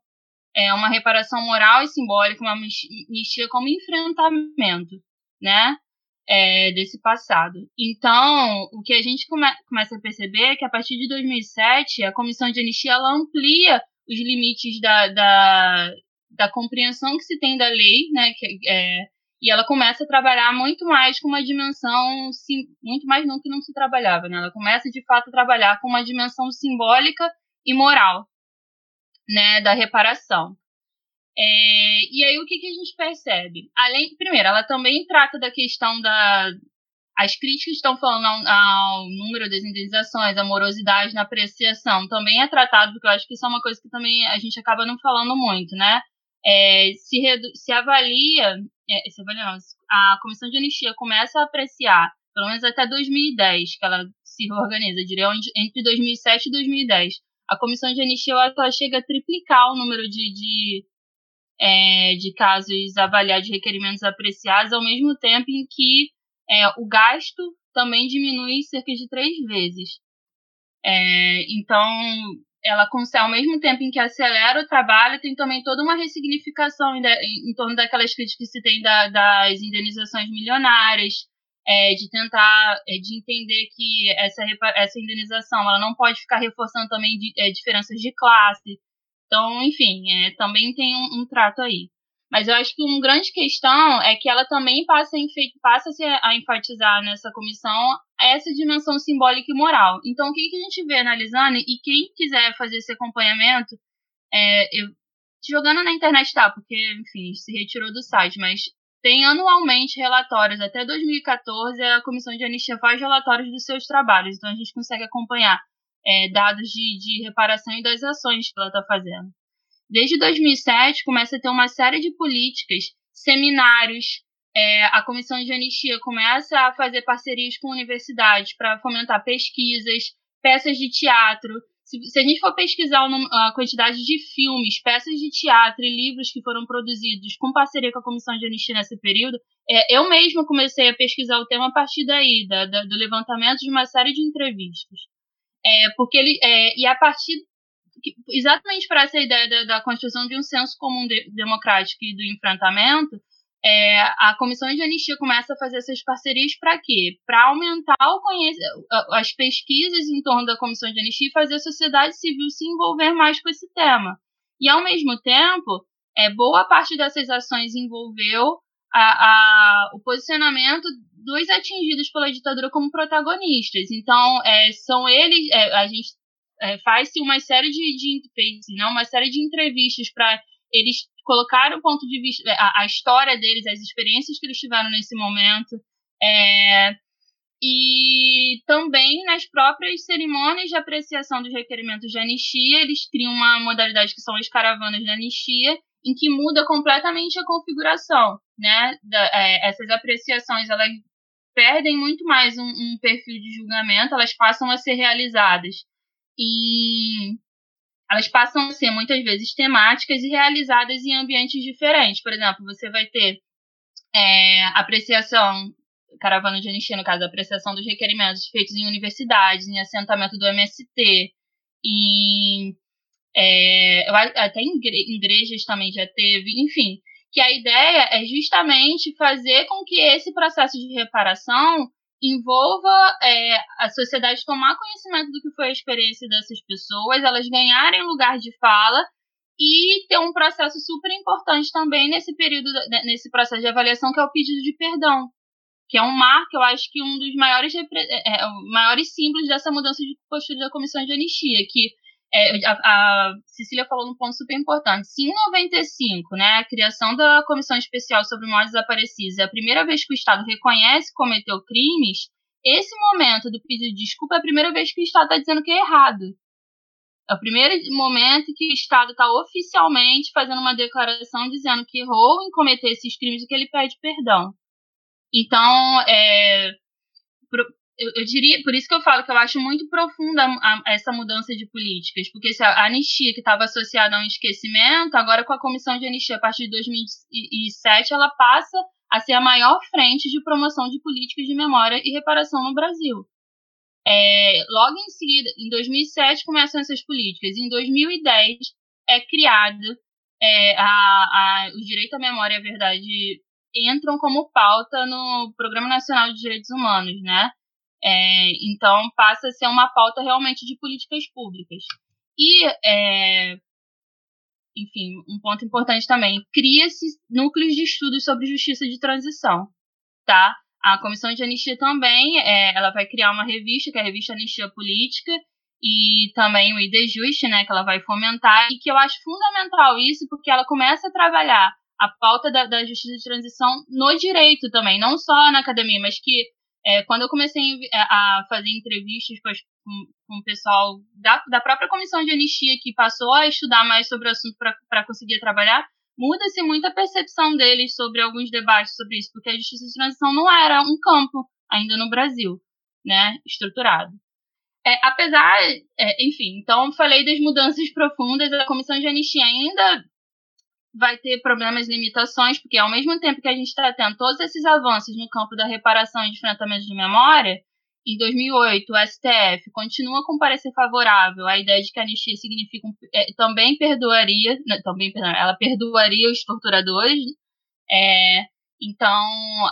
[SPEAKER 4] é, uma reparação moral e simbólica, uma anistia como enfrentamento, né? É, desse passado. Então, o que a gente come, começa a perceber é que a partir de 2007, a Comissão de Anistia ela amplia os limites da, da, da compreensão que se tem da lei, né, que, é, e ela começa a trabalhar muito mais com uma dimensão, sim, muito mais não que não se trabalhava, né, ela começa de fato a trabalhar com uma dimensão simbólica e moral, né, da reparação. É, e aí o que, que a gente percebe? Além, primeiro, ela também trata da questão da as críticas estão falando ao, ao, número das indenizações, a morosidade na apreciação, também é tratado, porque eu acho que isso é uma coisa que também a gente acaba não falando muito, né? é, se, se avalia, é, avalia não, a comissão de anistia começa a apreciar, pelo menos até 2010, que ela se reorganiza, diria entre 2007 e 2010. A comissão de anistia ela chega a triplicar o número de, de, é, de casos avaliados de requerimentos apreciados, ao mesmo tempo em que é, o gasto também diminui cerca de três vezes. É, então, ela consegue, ao mesmo tempo em que acelera o trabalho, tem também toda uma ressignificação em, em, torno daquelas críticas que se tem da, das indenizações milionárias, é, de tentar, é, de entender que essa, essa indenização ela não pode ficar reforçando também de, é, diferenças de classe. Então, enfim, é, também tem um, um trato aí. Mas eu acho que uma grande questão é que ela também passa a, passa a enfatizar nessa comissão essa dimensão simbólica e moral. Então, o que, que a gente vê analisando, e quem quiser fazer esse acompanhamento, é, eu, jogando na internet tá, porque, enfim, se retirou do site, mas tem anualmente relatórios. Até 2014, a Comissão de Anistia faz relatórios dos seus trabalhos, então a gente consegue acompanhar é, dados de, de reparação e das ações que ela está fazendo. Desde 2007, começa a ter uma série de políticas, seminários, é, a Comissão de Anistia começa a fazer parcerias com universidades para fomentar pesquisas, peças de teatro. Se, se a gente for pesquisar a quantidade de filmes, peças de teatro e livros que foram produzidos com parceria com a Comissão de Anistia nesse período, é, eu mesma comecei a pesquisar o tema a partir daí, da, da, do levantamento de uma série de entrevistas. É, porque ele, é, e a partir exatamente para essa ideia da, da, construção de um senso comum de, democrático e do enfrentamento, é, a comissão de anistia começa a fazer essas parcerias para quê? Para aumentar as pesquisas em torno da comissão de anistia e fazer a sociedade civil se envolver mais com esse tema. E, ao mesmo tempo, é, boa parte dessas ações envolveu a, a, o posicionamento dos atingidos pela ditadura como protagonistas. Então, é, são eles, é, a gente é, faz-se uma série de, de não, uma série de entrevistas para eles colocar o ponto de vista, a, a, história deles, as experiências que eles tiveram nesse momento, é, e também nas próprias cerimônias de apreciação dos requerimentos de anistia, eles criam uma modalidade que são as caravanas de anistia, em que muda completamente a configuração, né? Da, é, essas apreciações elas perdem muito mais um, um perfil de julgamento, elas passam a ser realizadas e elas passam a ser muitas vezes temáticas e realizadas em ambientes diferentes. Por exemplo, você vai ter é, apreciação, caravana de anistia, no caso, apreciação dos requerimentos feitos em universidades, em assentamento do MST, em é, até em igrejas também já teve, enfim, que a ideia é justamente fazer com que esse processo de reparação envolva é, a sociedade tomar conhecimento do que foi a experiência dessas pessoas, elas ganharem lugar de fala e ter um processo super importante também nesse período, nesse processo de avaliação, que é o pedido de perdão, que é um marco, eu acho que um dos maiores, é, é, maiores símbolos dessa mudança de postura da Comissão de Anistia, que é, a, a, Cecília falou num ponto super importante. Se em 95, né, a criação da Comissão Especial sobre Mortes Desaparecidos é a primeira vez que o Estado reconhece que cometeu crimes, esse momento do pedido de desculpa é a primeira vez que o Estado está dizendo que é errado. É o primeiro momento que o Estado está oficialmente fazendo uma declaração dizendo que errou em cometer esses crimes e que ele pede perdão. Então, é, eu, eu, diria, por isso que eu falo que eu acho muito profunda a, a, essa mudança de políticas, porque se a anistia que estava associada a um esquecimento, agora com a comissão de anistia a partir de 2007, ela passa a ser a maior frente de promoção de políticas de memória e reparação no Brasil. É, logo em seguida, em 2007 começam essas políticas, em 2010 é criado é, a, a, o direito à memória e à verdade entram como pauta no Programa Nacional de Direitos Humanos, né? É, então, passa a ser uma pauta realmente de políticas públicas. E, é, enfim, um ponto importante também, cria-se núcleos de estudos sobre justiça de transição, tá? A Comissão de Anistia também, é, ela vai criar uma revista, que é a Revista Anistia Política, e também o ID Just, né, que ela vai fomentar, e que eu acho fundamental isso, porque ela começa a trabalhar a pauta da, da justiça de transição no direito também, não só na academia, mas que é, quando eu comecei a fazer entrevistas com, com o pessoal da, da própria comissão de anistia que passou a estudar mais sobre o assunto para conseguir trabalhar, muda-se muito a percepção deles sobre alguns debates sobre isso, porque a justiça de transição não era um campo ainda no Brasil, né, estruturado. É, apesar, é, enfim, então falei das mudanças profundas, a comissão de anistia ainda vai ter problemas e limitações, porque ao mesmo tempo que a gente está tendo todos esses avanços no campo da reparação e de enfrentamento de memória, em 2008 o STF continua com parecer favorável à ideia de que a anistia significa um, é, também perdoaria, não, né, também perdão, ela perdoaria os torturadores. É, então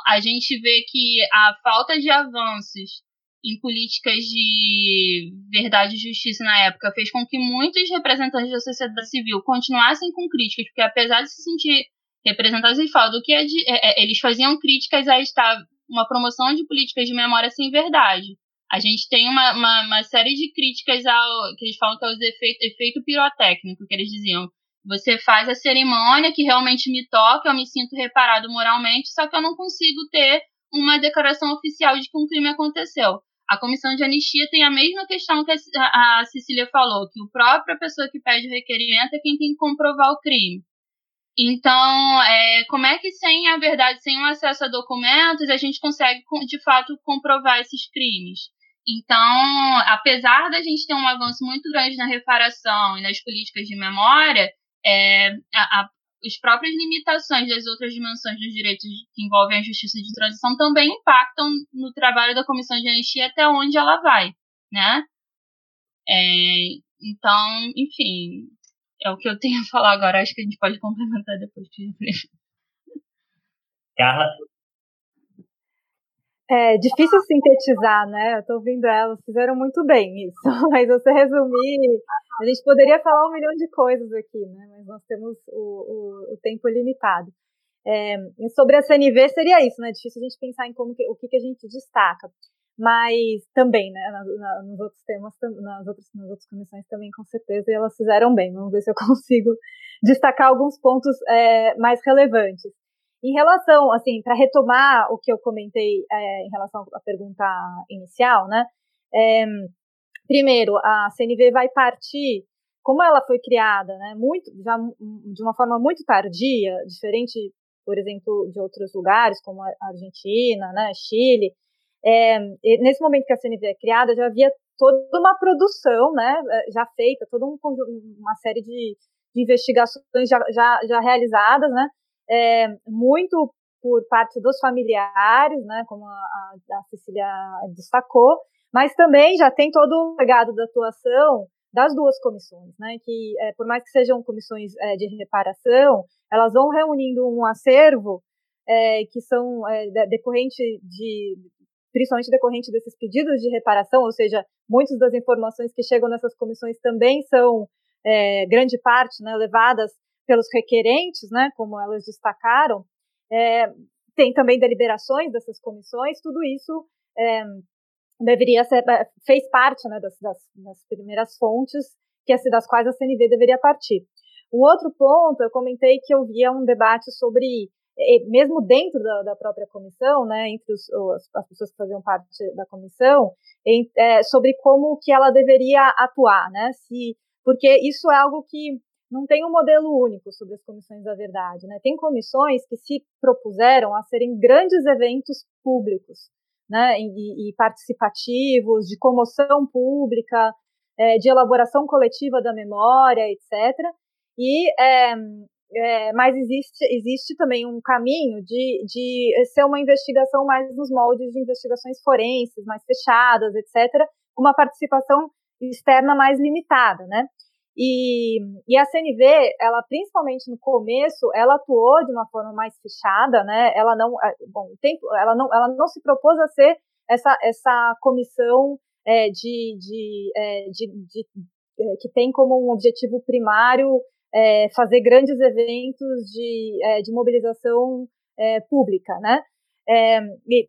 [SPEAKER 4] a gente vê que a falta de avanços em políticas de verdade e justiça na época fez com que muitos representantes da sociedade civil continuassem com críticas, porque apesar de se sentir representados, eles falam do que é de, é, é, eles faziam críticas a estar uma promoção de políticas de memória sem verdade. A gente tem uma, uma, uma série de críticas ao que eles falam que é o efeito, efeito pirotécnico, que eles diziam. Você faz a cerimônia que realmente me toca, eu me sinto reparado moralmente, só que eu não consigo ter uma declaração oficial de que um crime aconteceu. A comissão de anistia tem a mesma questão que a, a Cecília falou, que o própria pessoa que pede o requerimento é quem tem que comprovar o crime. Então, é, como é que sem a verdade, sem o acesso a documentos, a gente consegue de fato comprovar esses crimes? Então, apesar da gente ter um avanço muito grande na reparação e nas políticas de memória, é, a, a, as próprias limitações das outras dimensões dos direitos que envolvem a justiça de transição também impactam no trabalho da comissão de anistia até onde ela vai, né? É, então, enfim, é o que eu tenho a falar agora. Acho que a gente pode complementar depois.
[SPEAKER 2] Carla?
[SPEAKER 3] É difícil sintetizar, né? Eu tô ouvindo elas, fizeram muito bem isso. Mas você resumir, a gente poderia falar um milhão de coisas aqui, né? Mas nós temos o, o, o tempo limitado. É, sobre a CNV seria isso, né? Difícil a gente pensar em como que, o que, que a gente destaca. Mas também, né? Na, na, nos outros temas, nas outras, nas outras comissões também, com certeza, elas fizeram bem. Vamos ver se eu consigo destacar alguns pontos é, mais relevantes. Em relação, assim, para retomar o que eu comentei é, em relação à pergunta inicial, né? É, primeiro, a CNV vai partir, como ela foi criada, né? Muito, já de uma forma muito tardia, diferente, por exemplo, de outros lugares como a Argentina, né? Chile. É, nesse momento que a CNV é criada, já havia toda uma produção, né? Já feita, toda um, uma série de, de investigações já, já, já realizadas, né? É, muito por parte dos familiares, né, como a, a, Cecília destacou, mas também já tem todo o legado da atuação das duas comissões, né, que é, por mais que sejam comissões é, de reparação, elas vão reunindo um acervo é, que são é, decorrente de principalmente decorrente desses pedidos de reparação, ou seja, muitas das informações que chegam nessas comissões também são é, grande parte né, levadas pelos requerentes, né, como elas destacaram, é, tem também deliberações dessas comissões, tudo isso é, deveria ser, é, fez parte né, das, das, das, primeiras fontes que das quais a CNV deveria partir. O outro ponto, eu comentei que eu via um debate sobre mesmo dentro da, da, própria comissão, né, entre os, as pessoas que faziam parte da comissão, em, é, sobre como que ela deveria atuar, né, se, porque isso é algo que não tem um modelo único sobre as comissões da verdade, né, tem comissões que se propuseram a serem grandes eventos públicos, né, e, e participativos, de comoção pública, é, de elaboração coletiva da memória, etc., e é, é, mas existe, existe também um caminho de, de ser uma investigação mais nos moldes de investigações forenses, mais fechadas, etc., uma participação externa mais limitada, né? E, e, a CNV, ela principalmente no começo, ela atuou de uma forma mais fechada, né? Ela não, é, bom, tempo, ela não, ela não se propôs a ser essa, essa comissão é, de, de, é, de, de, é, que tem como um objetivo primário fazer grandes eventos de, de mobilização pública, né? É,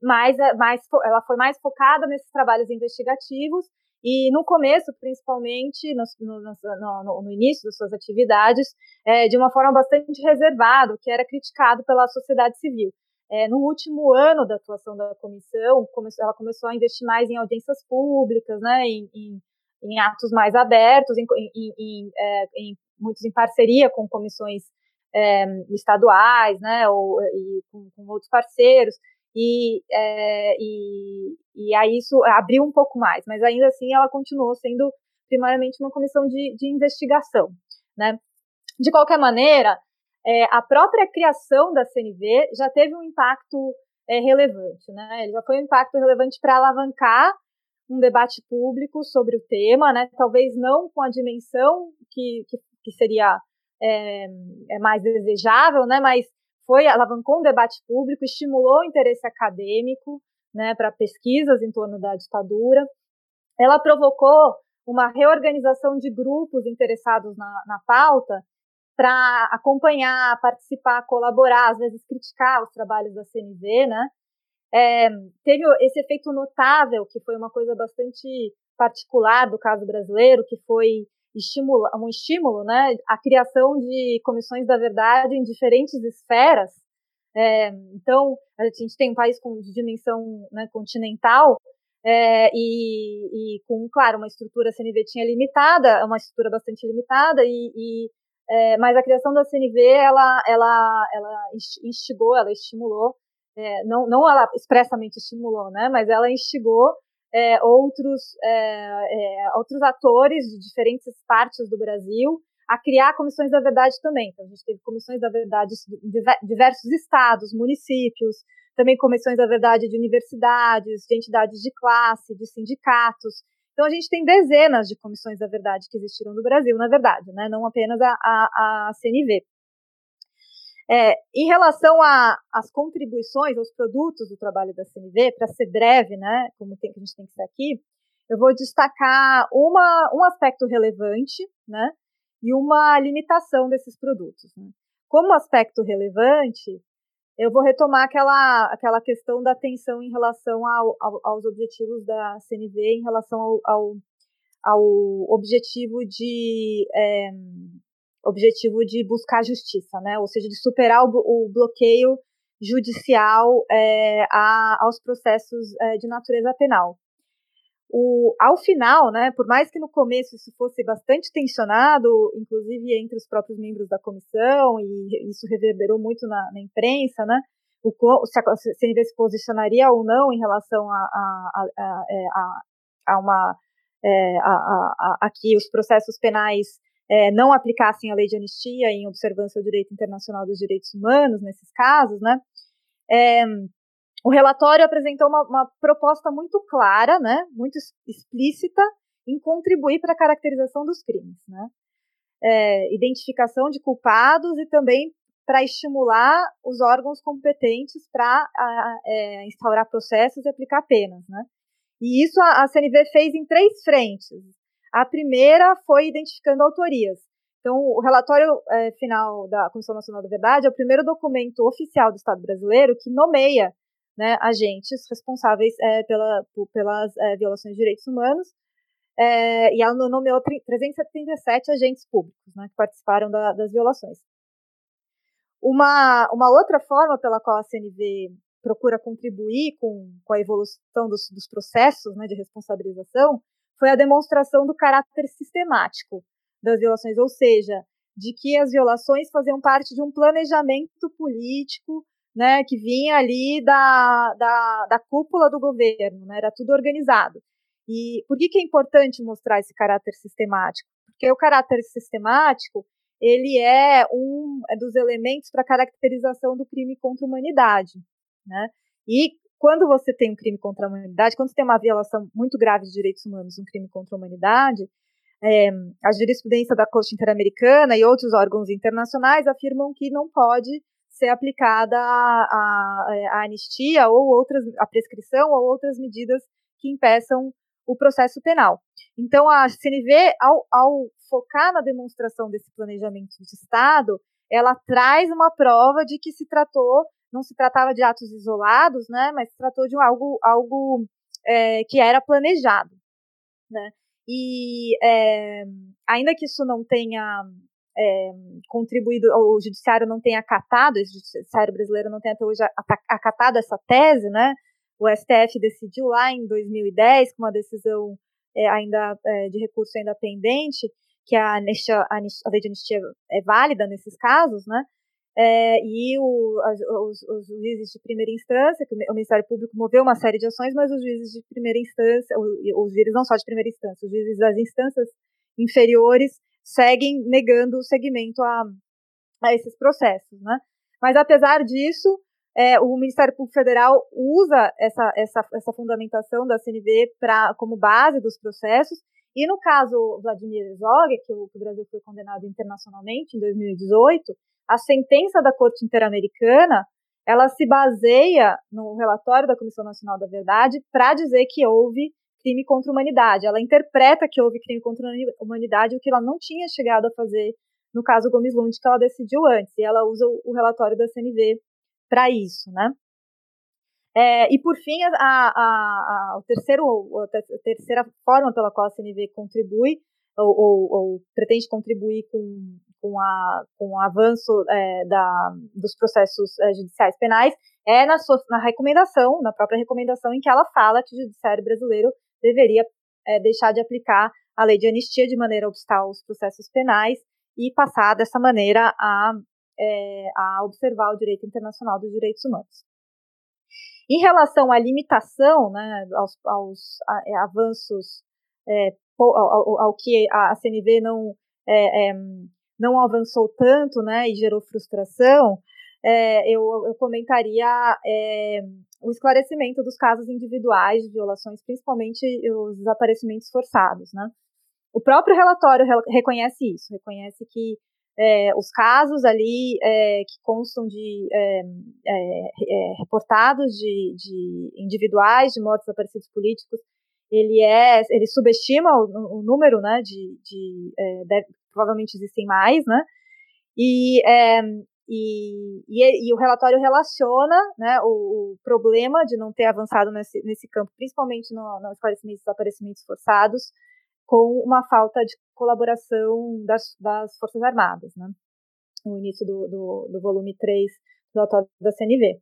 [SPEAKER 3] mas, mais, ela foi mais focada nesses trabalhos investigativos e no começo, principalmente, no, no, no, no início das suas atividades, é, de uma forma bastante reservada, que era criticado pela sociedade civil. É, no último ano da atuação da comissão, ela começou a investir mais em audiências públicas, né, em, em, em atos mais abertos, em, em muitos em parceria com comissões é, estaduais, né, ou com, com outros parceiros, e, é, e, e aí isso abriu um pouco mais, mas ainda assim ela continuou sendo primariamente uma comissão de, de investigação, né. De qualquer maneira, é, a própria criação da CNV já teve um impacto é, relevante, né, ele já foi um impacto relevante para alavancar um debate público sobre o tema, né? Talvez não com a dimensão que, que, que seria é, é mais desejável, né? Mas foi alavancou um debate público, estimulou o interesse acadêmico, né? Para pesquisas em torno da ditadura. Ela provocou uma reorganização de grupos interessados na, na pauta para acompanhar, participar, colaborar, às vezes criticar os trabalhos da CNV, né? É, teve esse efeito notável, que foi uma coisa bastante particular do caso brasileiro, que foi estimula, um estímulo, né, a criação de comissões da verdade em diferentes esferas. É, então, a gente tem um país com de dimensão né, continental é, e, e, com, claro, uma estrutura CNV tinha limitada, uma estrutura bastante limitada, e, e é, mas a criação da CNV, ela, ela, ela instigou, ela estimulou, é, não, não ela expressamente estimulou, né, mas ela instigou é, outros, é, é, outros atores de diferentes partes do Brasil a criar comissões da verdade também. Então, a gente teve comissões da verdade de diversos estados, municípios, também comissões da verdade de universidades, de entidades de classe, de sindicatos. Então, a gente tem dezenas de comissões da verdade que existiram no Brasil, na verdade, né? não apenas a, a, a CNV. É, em relação às contribuições, aos produtos do trabalho da CNV, para ser breve, né, como tem, a gente tem que ser aqui, eu vou destacar uma, um aspecto relevante, né, e uma limitação desses produtos. Né. Como aspecto relevante, eu vou retomar aquela, aquela questão da atenção em relação ao, ao, aos objetivos da CNV, em relação ao, ao, objetivo de é, objetivo de buscar justiça, né? Ou seja, de superar o, o bloqueio judicial é, a, aos processos é, de natureza penal. O, ao final, né, por mais que no começo isso fosse bastante tensionado, inclusive entre os próprios membros da comissão, e isso reverberou muito na, na imprensa, né, o, se a CNV se posicionaria ou não em relação a, a, a, é, a, a uma é, a, a, a, que os processos penais é, não aplicassem a lei de anistia em observância ao direito internacional dos direitos humanos nesses casos, né? É, o relatório apresentou uma, uma, proposta muito clara, né, muito explícita, em contribuir para a caracterização dos crimes, né? É, identificação de culpados e também para estimular os órgãos competentes para é, instaurar processos e aplicar penas, né? E isso a, a CNV fez em três frentes. A primeira foi identificando autorias. Então, o relatório é, final da Comissão Nacional da Verdade é o primeiro documento oficial do Estado brasileiro que nomeia né, agentes responsáveis é, pela, pelas é, violações de direitos humanos. E ela nomeou 377 agentes públicos né, que participaram da, das violações. Uma, uma outra forma pela qual a CNV procura contribuir com, com a evolução dos, dos processos né, de responsabilização foi a demonstração do caráter sistemático das violações, ou seja, de que as violações faziam parte de um planejamento político né, que vinha ali da, da, da cúpula do governo, né, era tudo organizado. E por que, que é importante mostrar esse caráter sistemático? Porque o caráter sistemático ele é um é dos elementos para caracterização do crime contra a humanidade, né? E quando você tem um crime contra a humanidade, quando você tem uma violação muito grave de direitos humanos, um crime contra a humanidade, é, a jurisprudência da Corte Interamericana e outros órgãos internacionais afirmam que não pode ser aplicada a, a, a anistia ou outras, a prescrição ou outras medidas que impeçam o processo penal. Então, a CNV, ao, ao focar na demonstração desse planejamento de Estado, ela traz uma prova de que se tratou, não se tratava de atos isolados, né, mas se tratou de algo, algo é, que era planejado, né. E é, ainda que isso não tenha é, contribuído, o judiciário não tenha acatado, o judiciário brasileiro não tenha até hoje acatado essa tese, né, o STF decidiu lá em 2010, com uma decisão ainda de recurso ainda pendente, que a, anistia, a, a lei de anistia é válida nesses casos, né? É, e o, os, os, juízes de primeira instância, que o Ministério Público moveu uma série de ações, mas os juízes de primeira instância, os, os juízes não só de primeira instância, os juízes das instâncias inferiores seguem negando o segmento a, a esses processos, né? Mas apesar disso, é, o Ministério Público Federal usa essa, essa, essa fundamentação da CNV pra, como base dos processos, e no caso Vladimir o, que o Brasil foi condenado internacionalmente em 2018, a sentença da Corte Interamericana ela se baseia no relatório da Comissão Nacional da Verdade para dizer que houve crime contra a humanidade. Ela interpreta que houve crime contra a humanidade, o que ela não tinha chegado a fazer no caso Gomes Lund, que ela decidiu antes. E ela usa o relatório da CNV para isso, né? É, e por fim, a, a, a, o terceiro, a terceira forma pela qual a CNV contribui ou, ou, ou pretende contribuir com, com, a, com o avanço é, da, dos processos é, judiciais penais é na, sua, na recomendação, na própria recomendação, em que ela fala que o judiciário brasileiro deveria é, deixar de aplicar a lei de anistia de maneira a obstar os processos penais e passar dessa maneira a é, a observar o direito internacional dos direitos humanos. Em relação à limitação, né, aos, aos a, é, avanços, é, ao, ao, que a CNV não, é, é, não avançou tanto né, e gerou frustração, é, eu, eu, comentaria é, o esclarecimento dos casos individuais de violações, principalmente os desaparecimentos forçados. Né? O próprio relatório reconhece isso, reconhece que é, os casos ali é, que constam de é, é, é, reportados de, de, individuais de mortos desaparecidos políticos, ele é, ele subestima o, o número, né, de, de deve, provavelmente existem mais, né, e, e, e, e, o relatório relaciona né, o, o, problema de não ter avançado nesse, nesse campo, principalmente no, no esclarecimento dos desaparecimentos forçados, com uma falta de colaboração das, das Forças Armadas, né? no início do, do, do volume 3 do relatório da CNV.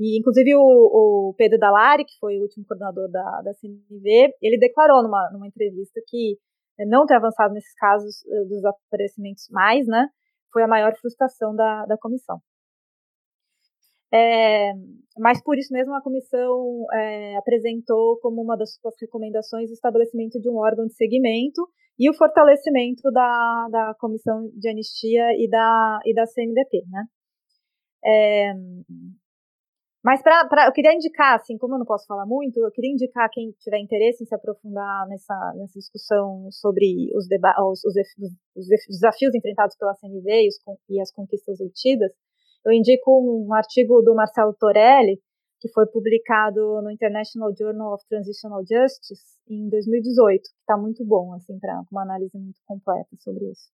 [SPEAKER 3] E, inclusive, o, o, Pedro Dalari, que foi o último coordenador da, da CNV, ele declarou numa, numa entrevista que eh, não ter avançado nesses casos eh, dos aparecimentos mais, né, foi a maior frustração da, da comissão. É, mas por isso mesmo a comissão é, apresentou como uma das suas recomendações o estabelecimento de um órgão de segmento e o fortalecimento da, da comissão de anistia e da, e da CMDP, né? É, mas pra, pra, eu queria indicar, assim, como eu não posso falar muito, eu queria indicar quem tiver interesse em se aprofundar nessa, nessa discussão sobre os, os, os, os desafios enfrentados pela CNV e, e as conquistas obtidas, eu indico um artigo do Marcelo Torelli, que foi publicado no International Journal of Transitional Justice em 2018, que está muito bom, assim, para uma análise muito completa sobre isso.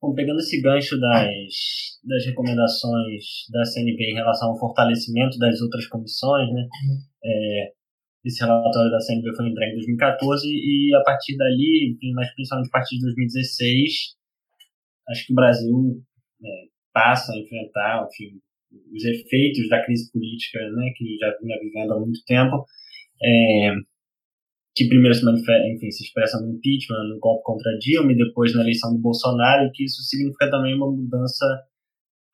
[SPEAKER 2] Bom, pegando esse gancho das, das recomendações da CNP em relação ao fortalecimento das outras comissões, né? É, esse relatório da CNP foi entregue em 2014 e a partir dali, principalmente a partir de 2016, acho que o Brasil é, passa a enfrentar enfim, os efeitos da crise política né, que já vinha vivendo há muito tempo, é, que primeiro se, enfim, se expressa no impeachment, no golpe contra Dilma e depois na eleição do Bolsonaro, e que isso significa também uma mudança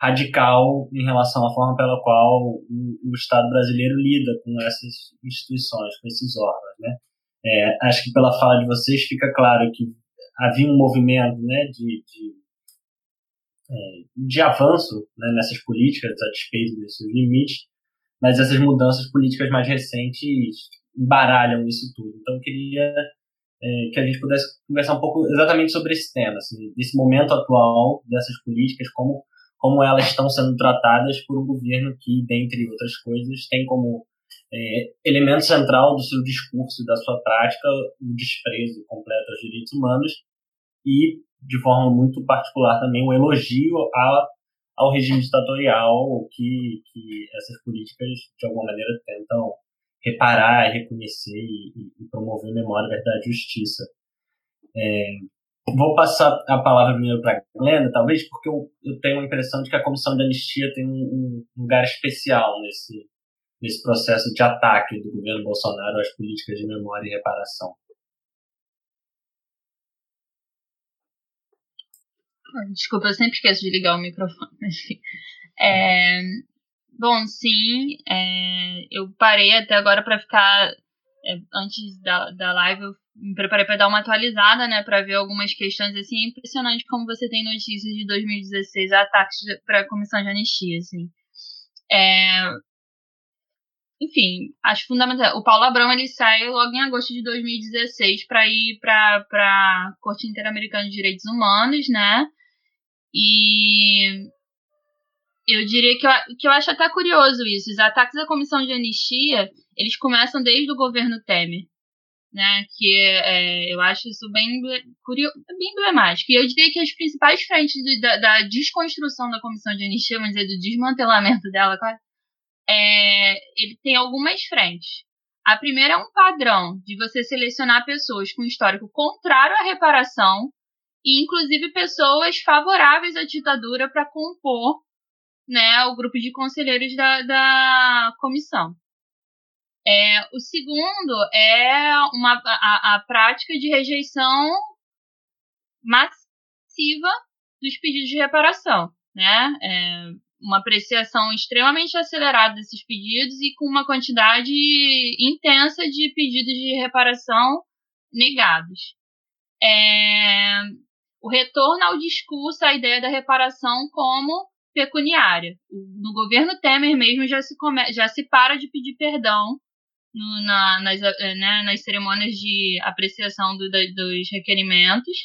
[SPEAKER 2] radical em relação à forma pela qual o, o Estado brasileiro lida com essas instituições, com esses órgãos. Né? É, acho que pela fala de vocês fica claro que havia um movimento né, de, de, de avanço né, nessas políticas, a despeito desses limites, mas essas mudanças políticas mais recentes embaralham isso tudo. Então, eu queria é, que a gente pudesse conversar um pouco exatamente sobre esse tema, assim, desse momento atual dessas políticas, como, como elas estão sendo tratadas por um governo que, dentre outras coisas, tem como é, elemento central do seu discurso e da sua prática o desprezo completo aos direitos humanos e, de forma muito particular, também o elogio a, ao regime ditatorial que, que essas políticas, de alguma maneira, tentam reparar, reconhecer e, e promover memória, verdade e justiça. É, vou passar a palavra primeiro para a Glenda, talvez porque eu, eu, tenho a impressão de que a Comissão de Anistia tem um, um lugar especial nesse, nesse processo de ataque do governo Bolsonaro às políticas de memória e reparação.
[SPEAKER 4] Desculpa, eu sempre esqueço de ligar o microfone. É, bom, sim, é, eu parei até agora para ficar. É, antes da, da live, eu me preparei para dar uma atualizada, né, para ver algumas questões. Assim, é impressionante como você tem notícias de 2016, ataques para a comissão de anistia. Assim. É, enfim, acho fundamental. O Paulo Abrão ele sai logo em agosto de 2016 para ir para a Corte Interamericana de Direitos Humanos, né? E eu diria que eu, que eu acho até curioso isso. Os ataques à comissão de anistia, eles começam desde o governo Temer. Né, que é, eu acho isso bem, curioso, bem emblemático. E eu diria que as principais frentes da, da, desconstrução da comissão de anistia, vamos dizer, do desmantelamento dela, é, ele tem algumas frentes. A primeira é um padrão de você selecionar pessoas com histórico contrário à reparação e inclusive pessoas favoráveis à ditadura para compor né, o grupo de conselheiros da, da comissão. É, o segundo é uma, a, a prática de rejeição massiva dos pedidos de reparação. Né? É, uma apreciação extremamente acelerada desses pedidos e com uma quantidade intensa de pedidos de reparação negados. É, o retorno ao discurso, a ideia da reparação como pecuniária. No governo Temer mesmo já se, come, já se para de pedir perdão no, na, nas, eh, né, nas cerimônias de apreciação do, da, dos requerimentos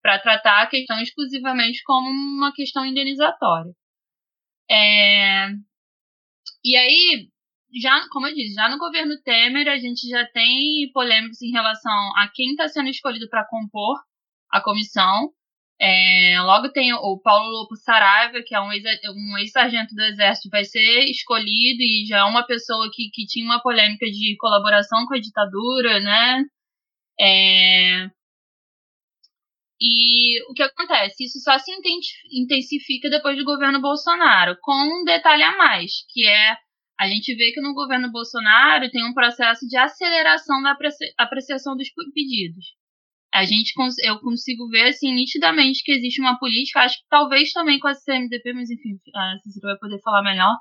[SPEAKER 4] para tratar a questão exclusivamente como uma questão indenizatória. É, e aí, já, como eu disse, já no governo Temer a gente já tem polêmicas em relação a quem está sendo escolhido para compor a comissão. É, logo tem o Paulo Lopo Saraiva, que é um ex-sargento do Exército, vai ser escolhido e já é uma pessoa que, que tinha uma polêmica de colaboração com a ditadura, né? É, e o que acontece? Isso só se intensifica depois do governo Bolsonaro, com um detalhe a mais, que é a gente vê que no governo Bolsonaro tem um processo de aceleração da apreciação dos pedidos a gente eu consigo ver assim nitidamente que existe uma política, acho que talvez também com a CMDP, mas enfim, a Cecília vai poder falar melhor,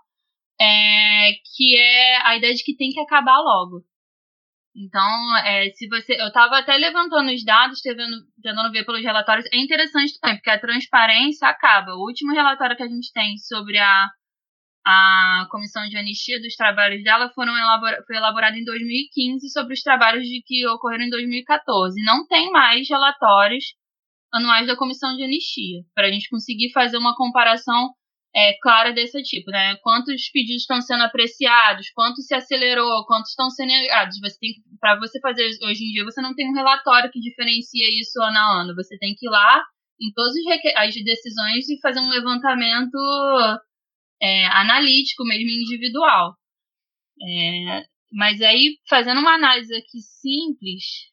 [SPEAKER 4] é, que é a ideia de que tem que acabar logo. Então, é, se você. Eu estava até levantando os dados, tentando, tentando ver pelos relatórios. É interessante também, porque a transparência acaba. O último relatório que a gente tem sobre a a comissão de anistia dos trabalhos dela foram elabora foi elaborada em 2015 sobre os trabalhos de que ocorreram em 2014. Não tem mais relatórios anuais da comissão de anistia para a gente conseguir fazer uma comparação é, clara desse tipo, né? Quantos pedidos estão sendo apreciados, quanto se acelerou, quantos estão sendo negados. Você tem para você fazer hoje em dia você não tem um relatório que diferencia isso ano a ano. Você tem que ir lá em todas as decisões e fazer um levantamento é, analítico mesmo, individual. É, mas aí, fazendo uma análise aqui simples,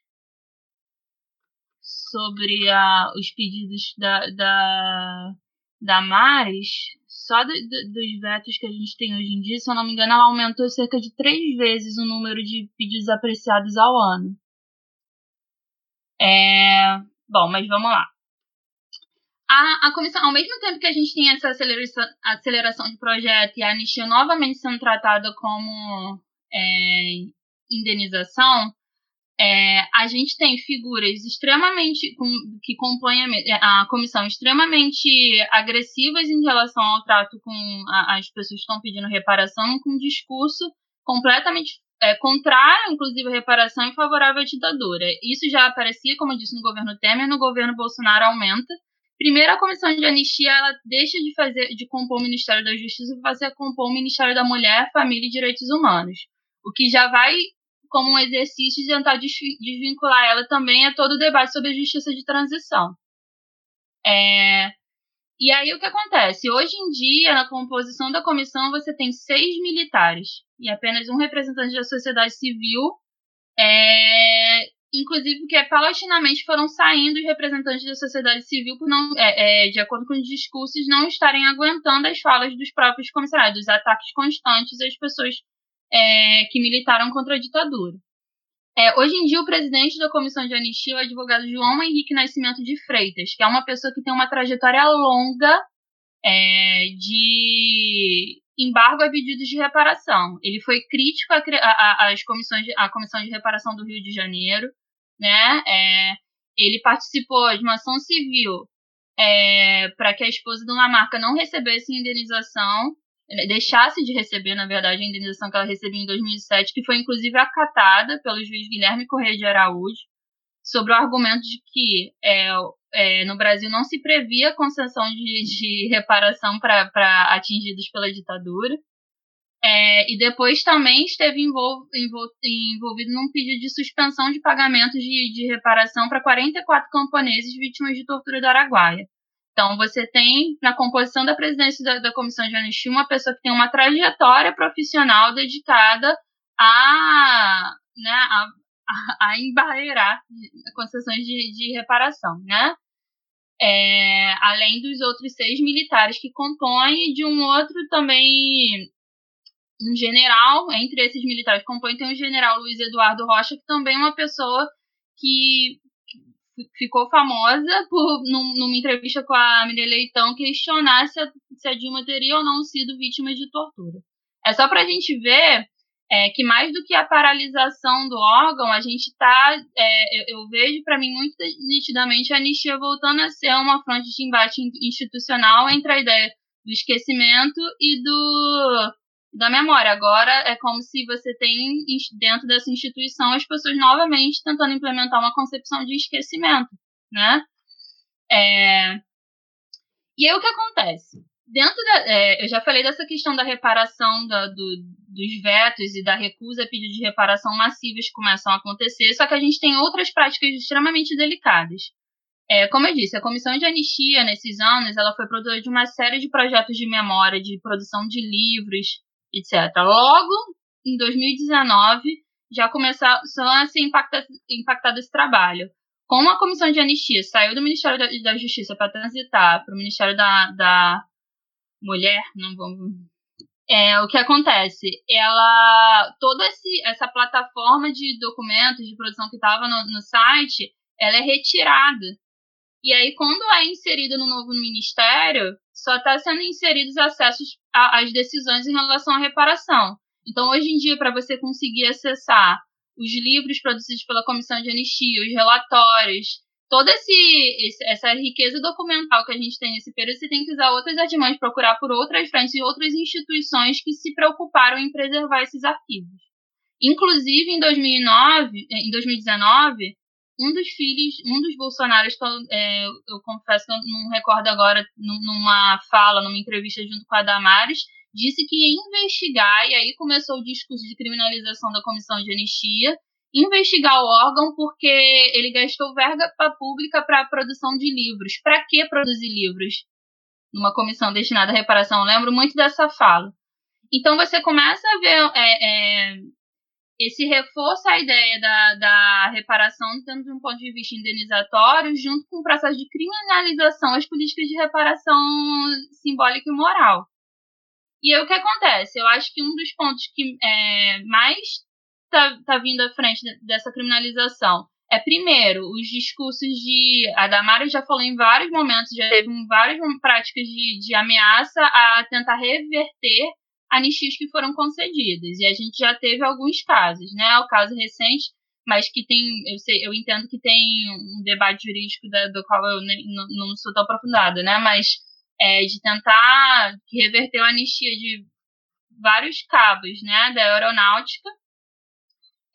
[SPEAKER 4] sobre a, os pedidos da, da, da Maris, só do, do, dos vetos que a gente tem hoje em dia, se eu não me engano, ela aumentou cerca de três vezes o número de pedidos apreciados ao ano. É, bom, mas vamos lá. A, a comissão, ao mesmo tempo que a gente tem essa aceleração, aceleração de projeto e a anistia novamente sendo tratada como é, indenização, é, a gente tem figuras extremamente com, que compõem a, a, comissão extremamente agressivas em relação ao trato com a, as pessoas que estão pedindo reparação, com um discurso completamente é, contrário, inclusive, à reparação e favorável à ditadura. Isso já aparecia, como eu disse, no governo Temer, no governo Bolsonaro aumenta. Primeiro, a comissão de anistia ela deixa de fazer, de compor o Ministério da Justiça e passa a compor o Ministério da Mulher, Família e Direitos Humanos, o que já vai como um exercício de tentar desvincular ela também a todo o debate sobre a justiça de transição. É, e aí o que acontece? Hoje em dia, na composição da comissão, você tem seis militares e apenas um representante da sociedade civil é, inclusive porque paulatinamente foram saindo os representantes da sociedade civil por não, é, é, de acordo com os discursos, não estarem aguentando as falas dos próprios comissários, dos ataques constantes às pessoas é, que militaram contra a ditadura. É, hoje em dia, o presidente da comissão de anistia é o advogado João Henrique Nascimento de Freitas, que é uma pessoa que tem uma trajetória longa é, de embargo a pedidos de reparação. Ele foi crítico às comissões à Comissão de Reparação do Rio de Janeiro, né? É, ele participou de uma ação civil é, para que a esposa de uma marca não recebesse indenização, né, deixasse de receber, na verdade, a indenização que ela recebia em 2007, que foi inclusive acatada pelo juiz Guilherme Correia de Araújo, sobre o argumento de que é, é, no Brasil não se previa concessão de, de reparação para atingidos pela ditadura. É, e depois também esteve envol, envol, envolvido num pedido de suspensão de pagamentos de, de reparação para 44 camponeses vítimas de tortura do Araguaia. Então, você tem na composição da presidência da, da Comissão de Anistia uma pessoa que tem uma trajetória profissional dedicada a, né, a, a, embarreirar concessões de, de reparação, né? É, além dos outros seis militares que compõem, de um outro também um general, entre esses militares que compõem, tem o general Luiz Eduardo Rocha, que também é uma pessoa que ficou famosa por, num, numa entrevista com a Miriam Leitão, questionar se a, se a Dilma teria ou não sido vítima de tortura. É só para a gente ver é, que mais do que a paralisação do órgão, a gente está, é, eu, eu, vejo para mim muito nitidamente a anistia voltando a ser uma fronte de embate institucional entre a ideia do esquecimento e do da memória. Agora é como se você tem dentro dessa instituição as pessoas novamente tentando implementar uma concepção de esquecimento, né? É... E aí o que acontece? dentro da. É, eu já falei dessa questão da reparação da, do, dos vetos e da recusa a pedido de reparação massivas que começam a acontecer, só que a gente tem outras práticas extremamente delicadas. É, como eu disse, a Comissão de Anistia, nesses anos, ela foi produtora de uma série de projetos de memória, de produção de livros, etc. Logo, em 2019, já começou a ser impactado, impactado esse trabalho. Como a Comissão de Anistia saiu do Ministério da, da Justiça para transitar para o Ministério da, da mulher, não vamos. É, o que acontece? Ela. Toda esse, essa plataforma de documentos de produção que estava no, no site, ela é retirada. E aí, quando é inserida no novo ministério, só está sendo inseridos acessos às decisões em relação à reparação. Então, hoje em dia, para você conseguir acessar os livros produzidos pela Comissão de Anistia, os relatórios, toda esse, esse, essa riqueza documental que a gente tem nesse período, você tem que usar outras artimanhas, procurar por outras frentes e outras instituições que se preocuparam em preservar esses arquivos. Inclusive, em 2009, eh, em 2019, um dos filhos, um dos Bolsonaros, é, eu confesso que eu não recordo agora, numa fala, numa entrevista junto com a Damares, disse que ia investigar, e aí começou o discurso de criminalização da comissão de anistia, investigar o órgão porque ele gastou verba pública para a produção de livros. Para que produzir livros? Numa comissão destinada à reparação. Eu lembro muito dessa fala. Então você começa a ver é, é, esse reforça a ideia da, da reparação tanto de um ponto de vista indenizatório, junto com o processo de criminalização às políticas de reparação simbólica e moral. E aí o que acontece? Eu acho que um dos pontos que é, mais está tá vindo à frente dessa criminalização é, primeiro, os discursos de. A Damares já falou em vários momentos, já teve várias práticas de, de ameaça a tentar reverter anistias que foram concedidas. E a gente já teve alguns casos, né? O caso recente, mas que tem. Eu, sei, eu entendo que tem um debate jurídico da, do qual eu não, não sou tão aprofundada, né? Mas é, de tentar reverter a anistia de vários cabos, né? Da aeronáutica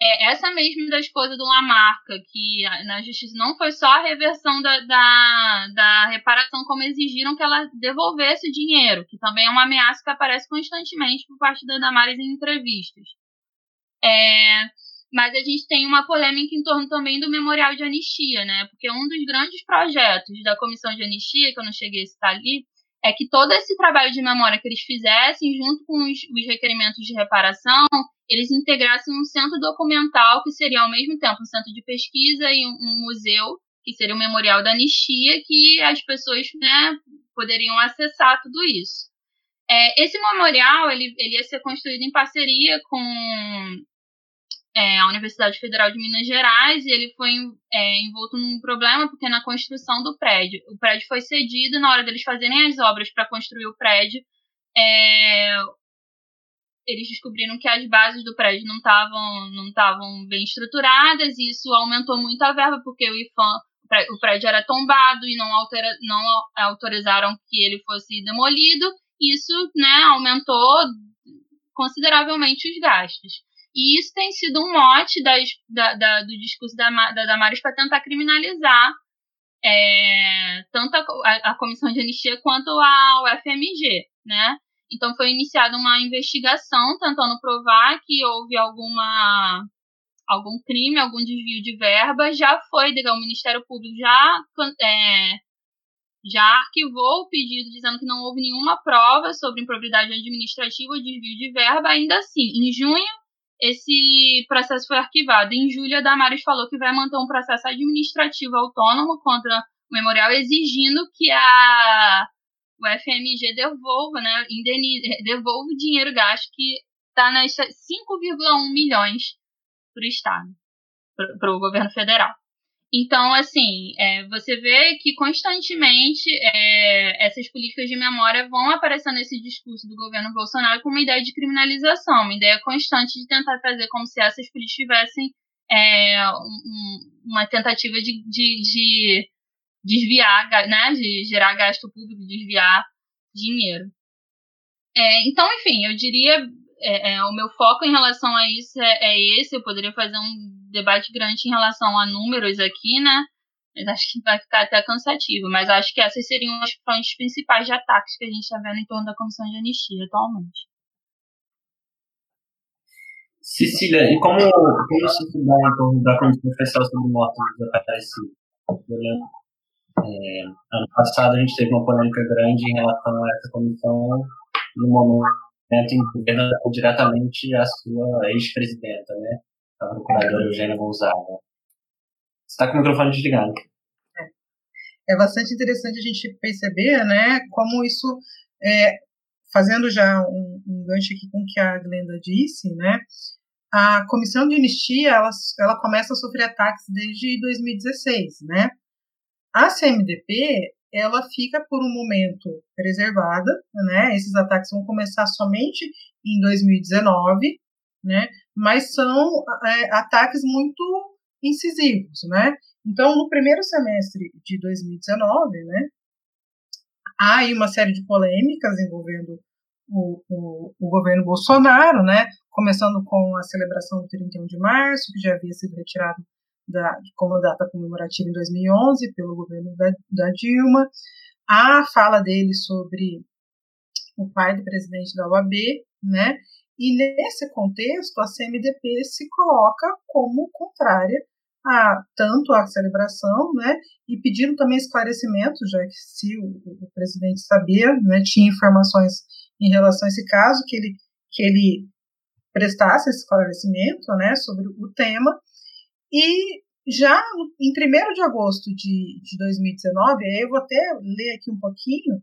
[SPEAKER 4] é, essa mesmo da esposa do Lamarca, que na justiça não foi só a reversão da, da, da, reparação, como exigiram que ela devolvesse o dinheiro, que também é uma ameaça que aparece constantemente por parte da Damares em entrevistas. É, mas a gente tem uma polêmica em torno também do memorial de anistia, né? Porque um dos grandes projetos da comissão de anistia, que eu não cheguei a citar ali, é que todo esse trabalho de memória que eles fizessem, junto com os, os, requerimentos de reparação, eles integrassem um centro documental, que seria ao mesmo tempo um centro de pesquisa e um, um museu, que seria o Memorial da Anistia, que as pessoas né, poderiam acessar tudo isso. É, esse memorial ele, ele ia ser construído em parceria com é, a Universidade Federal de Minas Gerais e ele foi é, envolto num problema porque na construção do prédio, o prédio foi cedido na hora deles fazerem as obras para construir o prédio, é, eles descobriram que as bases do prédio não estavam não estavam bem estruturadas e isso aumentou muito a verba porque o IFAM o prédio era tombado e não, altera, não autorizaram que ele fosse demolido isso né aumentou consideravelmente os gastos e isso tem sido um mote das, da, da, do discurso da, da Damares para tentar criminalizar é, tanto a, a, Comissão de Anistia quanto a UFMG, né? Então foi iniciada uma investigação tentando provar que houve alguma algum crime, algum desvio de verba, já foi, o Ministério Público já é, já arquivou o pedido dizendo que não houve nenhuma prova sobre improbidade administrativa ou desvio de verba, ainda assim, em junho esse processo foi arquivado. Em julho, a Damares falou que vai manter um processo administrativo autônomo contra o memorial, exigindo que a o FMG devolva, né, indenize, devolva o dinheiro gasto que está nas 5,1 milhões para o Estado, para o governo federal. Então, assim, é, você vê que constantemente é, essas políticas de memória vão aparecendo nesse discurso do governo Bolsonaro com uma ideia de criminalização, uma ideia constante de tentar trazer como se essas políticas tivessem é, um, uma tentativa de, de, de, desviar, né, de gerar gasto público, desviar dinheiro. É, então, enfim, eu diria é, é, o meu foco em relação a isso é, é, esse. Eu poderia fazer um debate grande em relação a números aqui, né? Mas acho que vai ficar até cansativo. Mas acho que essas seriam as fontes principais de ataques que a gente está vendo em torno da comissão de anistia atualmente.
[SPEAKER 2] Cecília, e como, como se dá em torno da Comissão Especial sobre Mortos Desaparecidos? É, ano passado a gente teve uma polêmica grande em relação a essa comissão no momento envolvendo diretamente a sua ex-presidenta, né? A procuradora Eugênia Gonzaga. Você está com o microfone desligado.
[SPEAKER 5] É. é bastante interessante a gente perceber, né, como isso, é, fazendo já um, um gancho aqui com o que a Glenda disse, né, a comissão de anistia, ela, ela começa a sofrer ataques desde 2016, né, a CMDP, ela fica por um momento preservada, né? Esses ataques vão começar somente em 2019, né? Mas são é, ataques muito incisivos, né? Então, no primeiro semestre de 2019, né? Há aí uma série de polêmicas envolvendo o, o, o, governo Bolsonaro, né? Começando com a celebração do 31 de março, que já havia sido retirado da, como data comemorativa em 2011 pelo governo da, da Dilma, a fala dele sobre o pai do presidente da OAB, né? E nesse contexto, a CMDP se coloca como contrária a tanto a celebração, né, e pedindo também esclarecimentos, já que se o, o presidente sabia, né, tinha informações em relação a esse caso, que ele, que ele prestasse esclarecimento né, sobre o tema. E já em 1 de agosto de, de 2019, aí eu vou até ler aqui um pouquinho,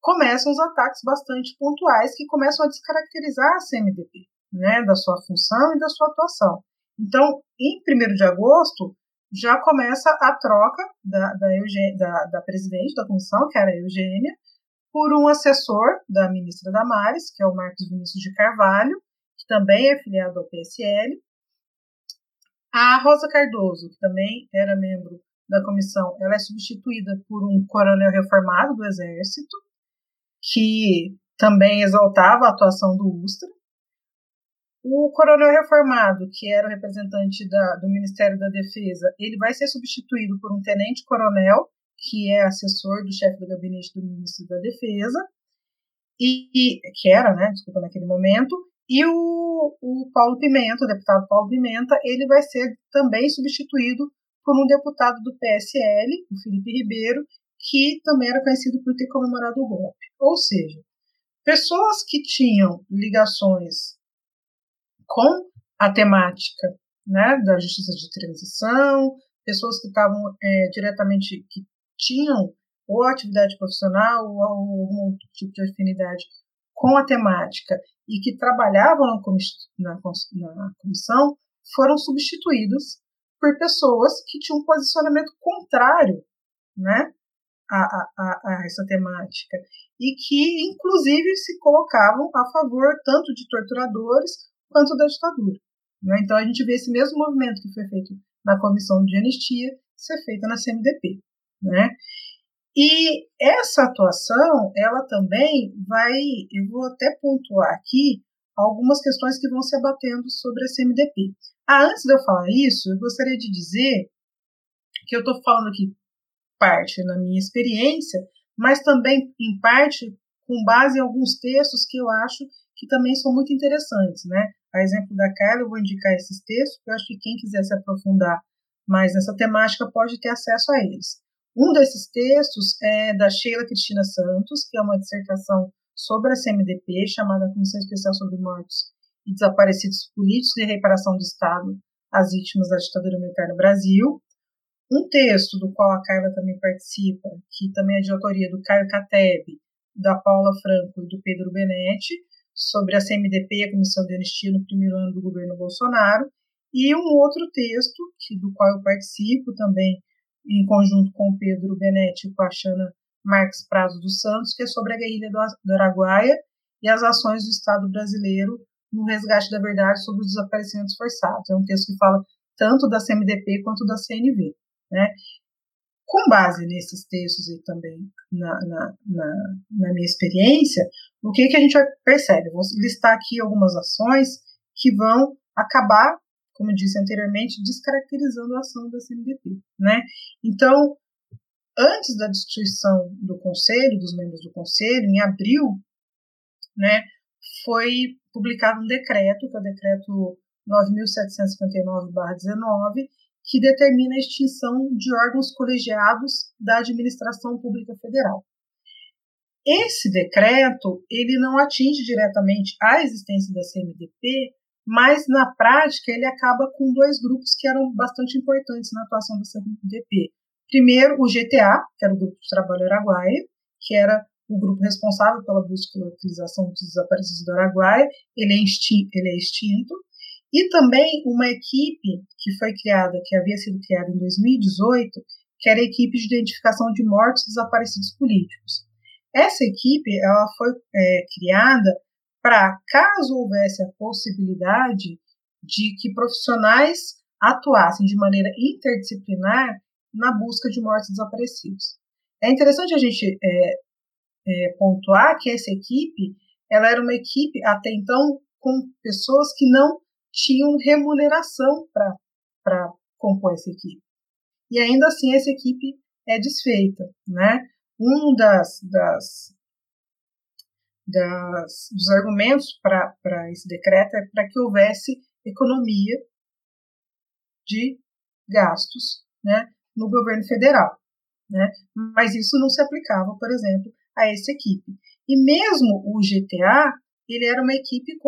[SPEAKER 5] começam os ataques bastante pontuais que começam a descaracterizar a CMDP, né, da sua função e da sua atuação. Então, em 1 de agosto, já começa a troca da, da, Eugênia, da, da presidente da comissão, que era a Eugênia, por um assessor da ministra Damares, que é o Marcos Vinícius de Carvalho, que também é filiado ao PSL. A Rosa Cardoso, que também era membro da comissão, ela é substituída por um coronel reformado do Exército, que também exaltava a atuação do Ustra. O coronel reformado, que era o representante da, do Ministério da Defesa, ele vai ser substituído por um tenente-coronel, que é assessor do chefe do gabinete do ministro da Defesa, e que era, né, desculpa, naquele momento, e o, o Paulo Pimenta, o deputado Paulo Pimenta, ele vai ser também substituído por um deputado do PSL, o Felipe Ribeiro, que também era conhecido por ter comemorado o golpe. Ou seja, pessoas que tinham ligações com a temática né, da justiça de transição, pessoas que estavam é, diretamente, que tinham ou atividade profissional ou algum tipo de afinidade com a temática e que trabalhavam na, na comissão foram substituídos por pessoas que tinham um posicionamento contrário né, a, a, a, essa temática e que, inclusive, se colocavam a favor tanto de torturadores quanto da ditadura. Né? Então, a gente vê esse mesmo movimento que foi feito na Comissão de Anistia ser feito na CMDP. Né? E essa atuação, ela também vai, eu vou até pontuar aqui algumas questões que vão se abatendo sobre a CMDP. Ah, antes de eu falar isso, eu gostaria de dizer que eu estou falando aqui parte na minha experiência, mas também em parte com base em alguns textos que eu acho que também são muito interessantes, né? A exemplo da Carla, eu vou indicar esses textos, porque eu acho que quem quiser se aprofundar mais nessa temática pode ter acesso a eles. Um desses textos é da Sheila Cristina Santos, que é uma dissertação sobre a CMDP, chamada Comissão Especial sobre Mortos e Desaparecidos Políticos e Reparação do Estado às Vítimas da Ditadura Militar no Brasil. Um texto do qual a Carla também participa, que também é de autoria do Caio Cateb, da Paula Franco e do Pedro Benetti, sobre a CMDP e a Comissão de Anistia no primeiro ano do governo Bolsonaro, e um outro texto, que, do qual eu participo também, em conjunto com o Pedro Benetti e com a Xana Marques Prado dos Santos, que é sobre a guerrilha do Araguaia e as ações do Estado brasileiro no resgate da verdade sobre os desaparecimentos forçados. É um texto que fala tanto da CMDP quanto da CNV. Né? Com base nesses textos e também na, na, na, na minha experiência, o que, que a gente percebe? Vou listar aqui algumas ações que vão acabar como disse anteriormente, descaracterizando a ação da CNDP. Né? Então, antes da destituição do Conselho, dos membros do Conselho, em abril, né, foi publicado um decreto, que é o decreto 9.759-19, que determina a extinção de órgãos colegiados da administração pública federal. Esse decreto ele não atinge diretamente a existência da CMDP, mas na prática ele acaba com dois grupos que eram bastante importantes na atuação da CNDP. Primeiro, o GTA, que era o Grupo de Trabalho Araguaia, que era o grupo responsável pela busca e localização dos desaparecidos do Araguaia, ele é, extinto, ele é extinto, e também uma equipe que foi criada, que havia sido criada em 2018, que era a equipe de identificação de mortos e desaparecidos políticos. Essa equipe ela foi é, criada para, caso houvesse a possibilidade de que profissionais atuassem de maneira interdisciplinar na busca de mortos desaparecidos. É interessante a gente é, é, pontuar que essa equipe ela era uma equipe até então com pessoas que não tinham remuneração para compor essa equipe. E ainda assim essa equipe é desfeita, né? Um das, das das, dos argumentos para esse decreto é para que houvesse economia de gastos né, no governo federal. Né? Mas isso não se aplicava, por exemplo, a essa equipe. E mesmo o GTA, ele era uma equipe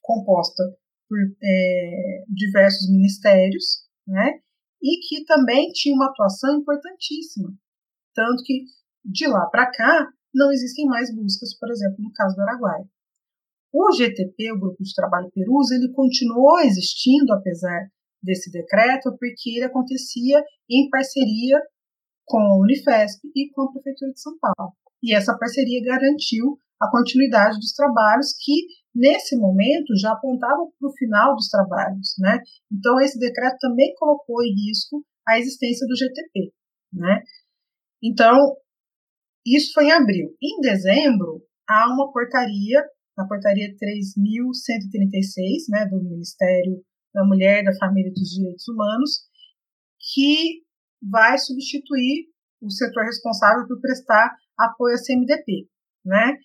[SPEAKER 5] composta por é, diversos ministérios, né? E que também tinha uma atuação importantíssima. Tanto que, de lá para cá, não existem mais buscas, por exemplo, no caso do Araguaia. O GTP, o Grupo de Trabalho Perus, ele continuou existindo apesar desse decreto, porque ele acontecia em parceria com a Unifesp e com a Prefeitura de São Paulo. E essa parceria garantiu a continuidade dos trabalhos que, nesse momento, já apontavam para o final dos trabalhos. Né? Então, esse decreto também colocou em risco a existência do GTP. Né? Então, isso foi em abril. Em dezembro, há uma portaria, a portaria 3.136, né, do Ministério da Mulher, da Família e dos Direitos Humanos, que vai substituir o setor responsável por prestar apoio à CMDP, né?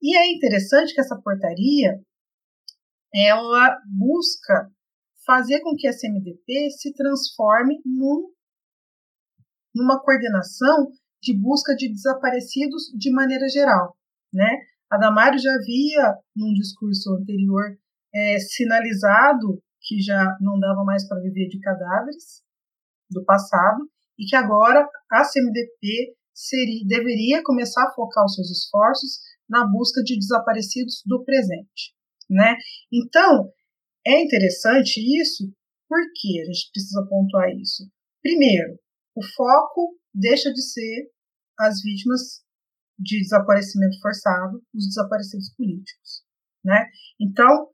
[SPEAKER 5] E é interessante que essa portaria ela busca fazer com que a CMDP se transforme num, numa coordenação de busca de desaparecidos de maneira geral, né? A Damares já havia, num discurso anterior, é, sinalizado que já não dava mais para viver de cadáveres do passado e que agora a CMDP seria, deveria começar a focar os seus esforços na busca de desaparecidos do presente, né? Então, é interessante isso, porque a gente precisa pontuar isso. Primeiro, o foco deixa de ser as vítimas de desaparecimento forçado, os desaparecidos políticos, né? Então,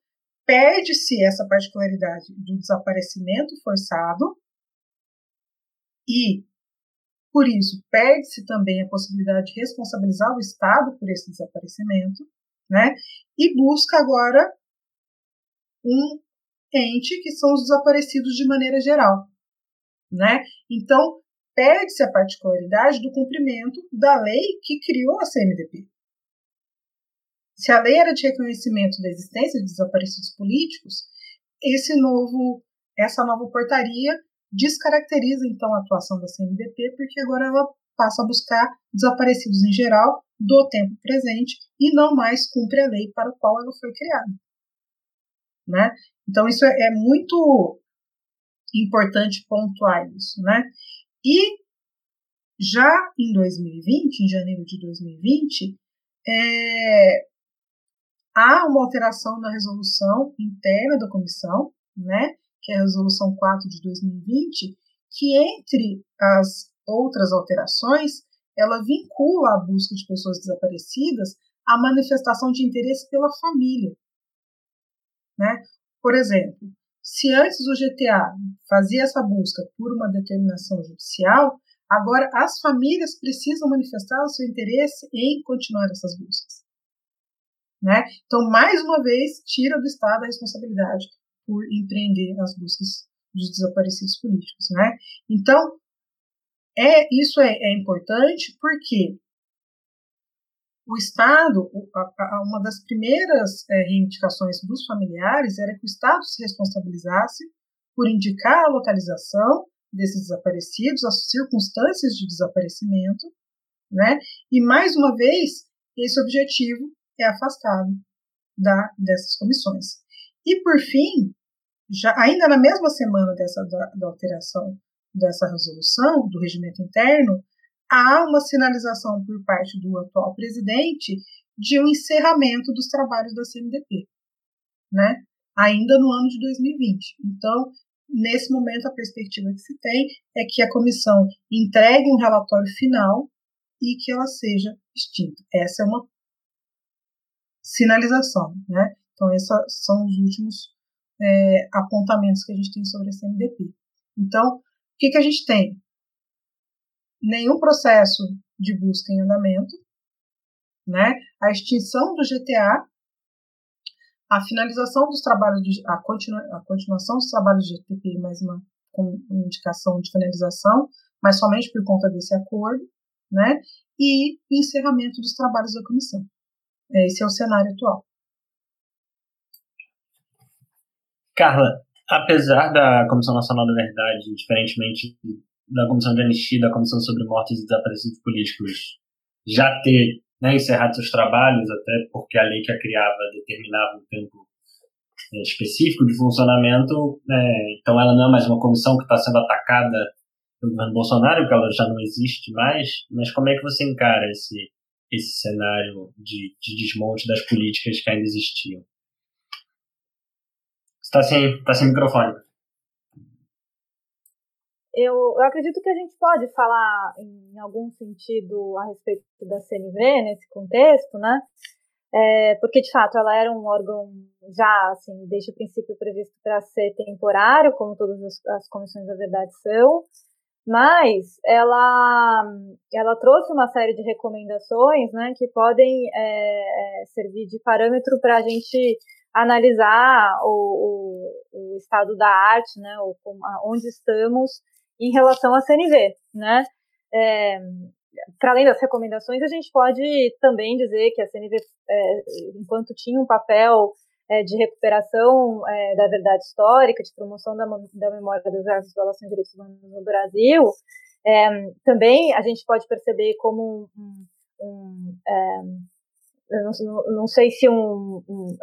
[SPEAKER 5] perde-se essa particularidade do desaparecimento forçado e, por isso, perde-se também a possibilidade de responsabilizar o Estado por esse desaparecimento, né? E busca agora um ente que são os desaparecidos de maneira geral, né? Então, perde-se a particularidade do cumprimento da lei que criou a CMDP. Se a lei era de reconhecimento da existência de desaparecidos políticos, esse novo, essa nova portaria descaracteriza então a atuação da CMDP, porque agora ela passa a buscar desaparecidos em geral do tempo presente e não mais cumpre a lei para a qual ela foi criada. Né? Então isso é, é muito importante pontuar isso, né? E já em 2020, em janeiro de 2020, é, há uma alteração na resolução interna da comissão, né, que é a resolução 4 de 2020, que entre as outras alterações, ela vincula a busca de pessoas desaparecidas à manifestação de interesse pela família. Né? Por exemplo, se antes o GTA fazia essa busca por uma determinação judicial, agora as famílias precisam manifestar o seu interesse em continuar essas buscas. Né? Então, mais uma vez, tira do Estado a responsabilidade por empreender as buscas dos desaparecidos políticos. Né? Então, é, isso é, é importante porque o Estado, uma das primeiras é, reivindicações dos familiares era que o Estado se responsabilizasse por indicar a localização desses desaparecidos, as circunstâncias de desaparecimento, né? E mais uma vez, esse objetivo é afastado da, dessas comissões. E, por fim, já ainda na mesma semana dessa, da, da alteração dessa resolução do regimento interno, há uma sinalização por parte do atual presidente de um encerramento dos trabalhos da CMDP, né? ainda no ano de 2020. Então, nesse momento, a perspectiva que se tem é que a comissão entregue um relatório final e que ela seja extinta. Essa é uma sinalização, né? Então, esses são os últimos é, apontamentos que a gente tem sobre a CMDP. Então, o que, que a gente tem? Nenhum processo de busca em andamento, né? A extinção do GTA, a finalização dos trabalhos, do, a, continua, a continuação dos trabalhos do GTP, mais uma com indicação de finalização, mas somente por conta desse acordo, né? E o encerramento dos trabalhos da comissão. Esse é o cenário atual.
[SPEAKER 2] Carla, apesar da Comissão Nacional da Verdade, diferentemente da Comissão de Anistia da Comissão sobre Mortes e Desaparecidos Políticos, já ter né, encerrado seus trabalhos, até porque a lei que a criava determinava um tempo é, específico de funcionamento, é, então ela não é mais uma comissão que está sendo atacada pelo governo Bolsonaro, porque ela já não existe mais, mas como é que você encara esse, esse cenário de, de desmonte das políticas que ainda existiam? Está sem, tá sem microfone.
[SPEAKER 3] Eu, eu, acredito que a gente pode falar em algum sentido a respeito da CNV nesse contexto, né? É, porque de fato ela era um órgão já assim desde o princípio previsto para ser temporário, como todas as, as, comissões da verdade são, mas ela ela trouxe uma série de recomendações, né, que podem é, é servir de parâmetro para a gente analisar o, o, o, estado da arte, né, ou onde estamos em relação à CNV, né? É, para além das recomendações, a gente pode também dizer que a CNV, é, enquanto tinha um papel é, de recuperação é, da verdade histórica, de promoção da, da memória das violações de direitos humanos no Brasil, é, também a gente pode perceber como um, um é, não, não, sei se um, um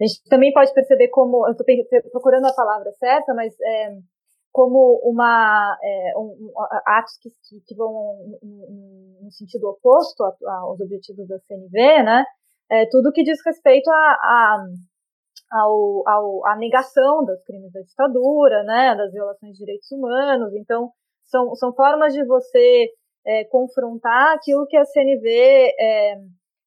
[SPEAKER 3] a gente também pode perceber como, eu estou procurando a palavra certa, mas como uma é, um, atos que, que, vão no sentido oposto aos objetivos da CNV, né? É, tudo que diz respeito a, a ao, ao, a negação dos crimes da ditadura, né, das violações de direitos humanos. Então, são, são formas de você é, confrontar aquilo que a CNV é,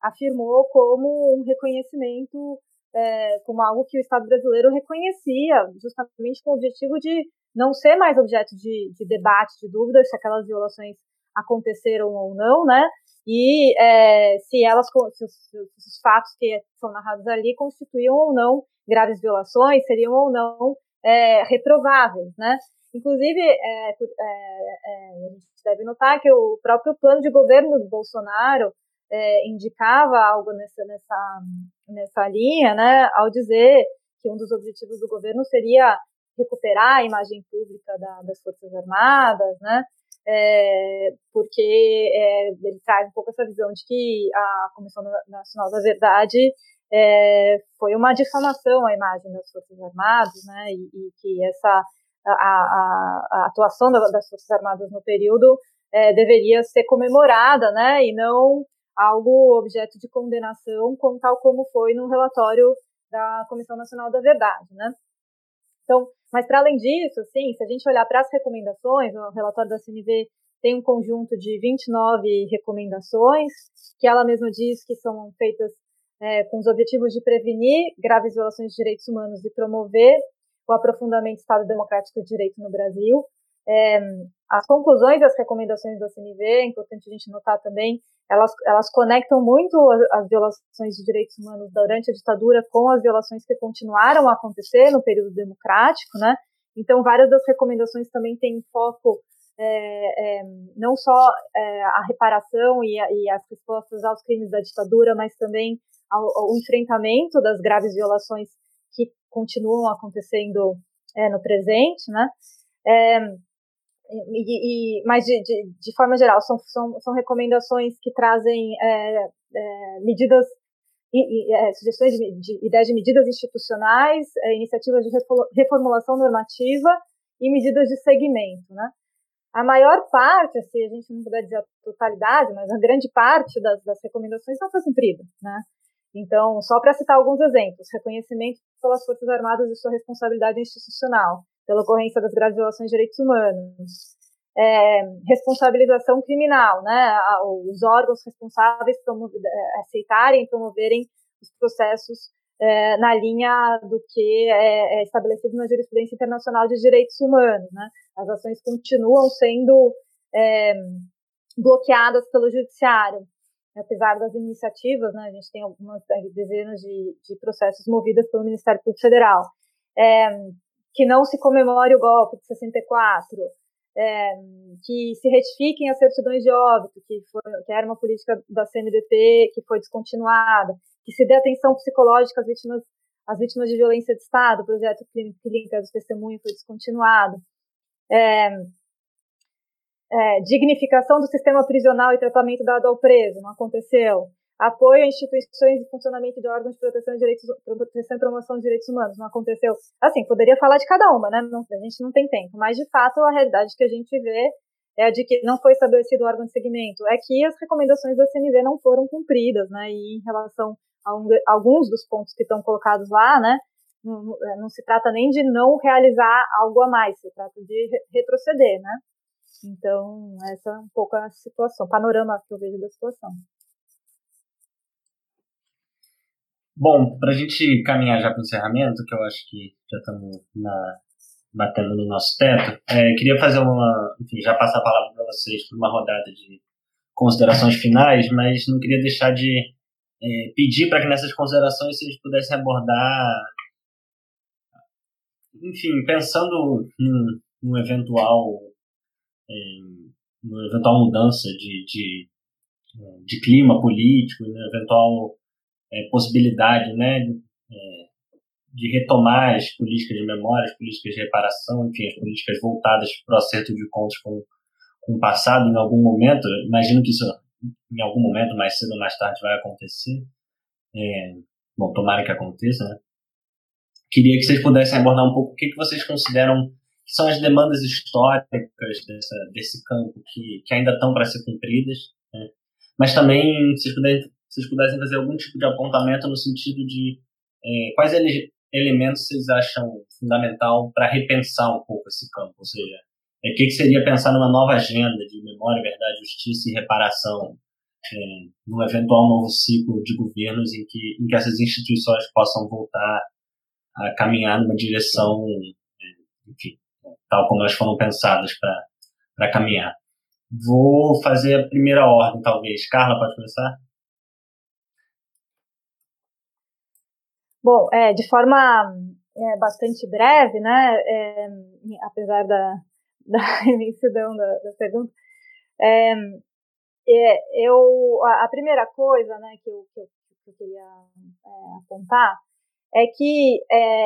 [SPEAKER 3] afirmou como um reconhecimento, é, como algo que o Estado brasileiro reconhecia, justamente com o objetivo de não ser mais objeto de, de debate, de dúvida, se aquelas violações aconteceram ou não, né? E é, se elas, se os, se os, fatos que são narrados ali constituíam ou não graves violações, seriam ou não é, reprováveis, né? Inclusive, é, é, é, a gente deve notar que o próprio plano de governo do Bolsonaro é, indicava algo nessa, nessa, nessa linha, né? Ao dizer que um dos objetivos do governo seria recuperar a imagem pública da, das Forças Armadas, né? É, porque é, ele traz um pouco essa visão de que a Comissão Nacional da Verdade é, foi uma difamação à imagem das Forças Armadas, né? E, e que essa a, a, a atuação das Forças Armadas no período é, deveria ser comemorada, né? E não algo objeto de condenação, como tal como foi no relatório da Comissão Nacional da Verdade, né? Então, mas para além disso, assim, se a gente olhar para as recomendações, o relatório da CNV tem um conjunto de 29 recomendações, que ela mesma diz que são feitas é, com os objetivos de prevenir graves violações de direitos humanos e promover o aprofundamento do Estado Democrático de Direito no Brasil. É, as conclusões e as recomendações da CNV, é importante a gente notar também, elas, elas conectam muito as violações de direitos humanos durante a ditadura com as violações que continuaram a acontecer no período democrático, né? Então, várias das recomendações também têm foco é, é, não só é, a reparação e, a, e, as respostas aos crimes da ditadura, mas também ao, ao enfrentamento das graves violações que continuam acontecendo é, no presente, né? E, e, mas de, de, de, forma geral, são, são, são recomendações que trazem é, é, medidas, e, é, sugestões de, de, ideias de medidas institucionais, é, iniciativas de reformulação normativa e medidas de segmento, né? A maior parte, se a gente não puder dizer a totalidade, mas a grande parte das, das recomendações não foi cumprida, né? Então, só para citar alguns exemplos, reconhecimento pelas Forças Armadas de sua responsabilidade institucional, pela ocorrência das graves violações de direitos humanos. É, responsabilização criminal, né? Os órgãos responsáveis é, aceitarem promoverem os processos é, na linha do que é, é, estabelecido na jurisprudência internacional de direitos humanos, né? As ações continuam sendo é, bloqueadas pelo judiciário, apesar das iniciativas, né? A gente tem algumas dezenas de, de processos movidos pelo Ministério Público Federal. Que não se comemore o golpe de 64, é, que se retifiquem as certidões de óbito, que, foi, que era uma política da CNDP que foi descontinuada, que se dê atenção psicológica às vítimas, às vítimas de violência de Estado, o projeto Clínica dos Testemunhos foi descontinuado. É, é, dignificação do sistema prisional e tratamento dado ao preso, não aconteceu. Apoio a instituições e funcionamento de órgãos de proteção de direitos, proteção e promoção de direitos humanos. Não aconteceu. Assim, poderia falar de cada uma, né? Não, a gente não tem tempo, mas de fato a realidade que a gente vê é a de que não foi estabelecido o órgão de segmento, é que as recomendações da CNV não foram cumpridas, né? E em relação a, um, a alguns dos pontos que estão colocados lá, né? Não, é, não, se trata nem de não realizar algo a mais, se trata de retroceder, né? Então, essa é um pouco a situação, o panorama que eu vejo da situação.
[SPEAKER 2] Bom, para a gente caminhar já para o encerramento, que eu acho que já estamos na, batendo no nosso teto, é, queria fazer uma, enfim, já passar a palavra para vocês por uma rodada de considerações finais, mas não queria deixar de é, pedir para que nessas considerações vocês pudessem abordar, enfim, pensando num, num eventual, é, numa eventual mudança de, de, de clima político, numa eventual é, possibilidade, né, é, de retomar as políticas de memória, as políticas de reparação, enfim, as políticas voltadas para o acerto de contas com, com o passado em algum momento. Imagino que isso em algum momento, mais cedo ou mais tarde, vai acontecer. É, bom, tomara que aconteça, né? Queria que vocês pudessem abordar um pouco o que, que vocês consideram que são as demandas históricas dessa, desse campo que, que ainda estão para ser cumpridas, né? mas também se vocês, puderem, vocês pudessem fazer algum tipo de apontamento no sentido de é, quais ele, elementos vocês acham fundamental para repensar um pouco esse campo, ou seja, é, o que, que seria pensar numa nova agenda de memória, verdade, justiça e reparação, é, num eventual novo ciclo de governos em que, em que essas instituições possam voltar a caminhar numa direção, é, enfim, tal como elas foram pensadas para caminhar. Vou fazer a primeira ordem, talvez. Carla, pode começar?
[SPEAKER 3] Bom, é, de forma é, bastante breve, né, é, apesar da, da imensidão da, da pergunta, é, é, eu, a, primeira coisa né, que, eu, que, eu, que eu queria é, apontar é que,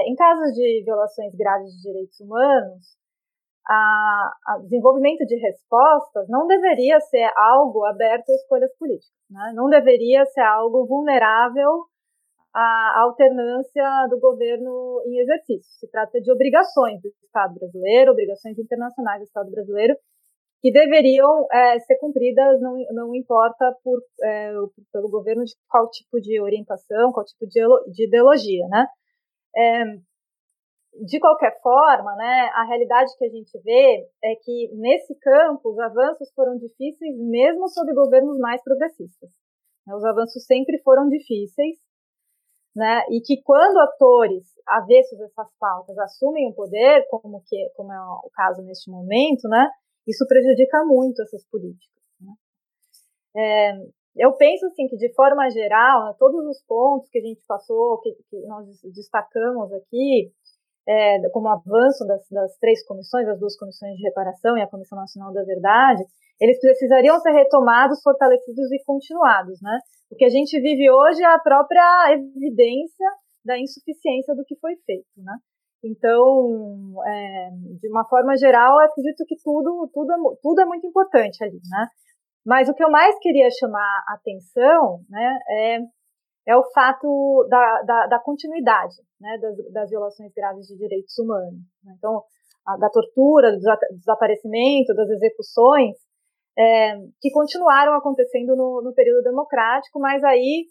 [SPEAKER 3] em casos de violações graves de direitos humanos, a, a, desenvolvimento de respostas não deveria ser algo aberto a escolhas políticas, né? não deveria ser algo vulnerável a alternância do governo em exercício. Se trata de obrigações do Estado brasileiro, obrigações internacionais do Estado brasileiro, que deveriam é, ser cumpridas, não, não importa por, é, pelo governo de qual tipo de orientação, qual tipo de, de ideologia, né? É, de qualquer forma, né, a realidade que a gente vê é que nesse campo os avanços foram difíceis mesmo sob governos mais progressistas. Os avanços sempre foram difíceis né? E que quando atores avessos essas pautas assumem o poder, como que como é o caso neste momento, né? Isso prejudica muito essas políticas. Né? É, eu penso assim que de forma geral, né, todos os pontos que a gente passou, que, que nós destacamos aqui, é, como avanço das, das, três comissões, as duas comissões de reparação e a Comissão Nacional da Verdade, eles precisariam ser retomados, fortalecidos e continuados, né? O que a gente vive hoje é a própria evidência da insuficiência do que foi feito, né? Então, é, de uma forma geral, acredito que tudo, tudo, é tudo é muito importante ali, né? Mas o que eu mais queria chamar a atenção, né, é, é o fato da, da, da continuidade, né, das, das, violações graves de direitos humanos. Né? Então, a, da tortura, do desaparecimento, das execuções, é, que continuaram acontecendo no, no, período democrático, mas aí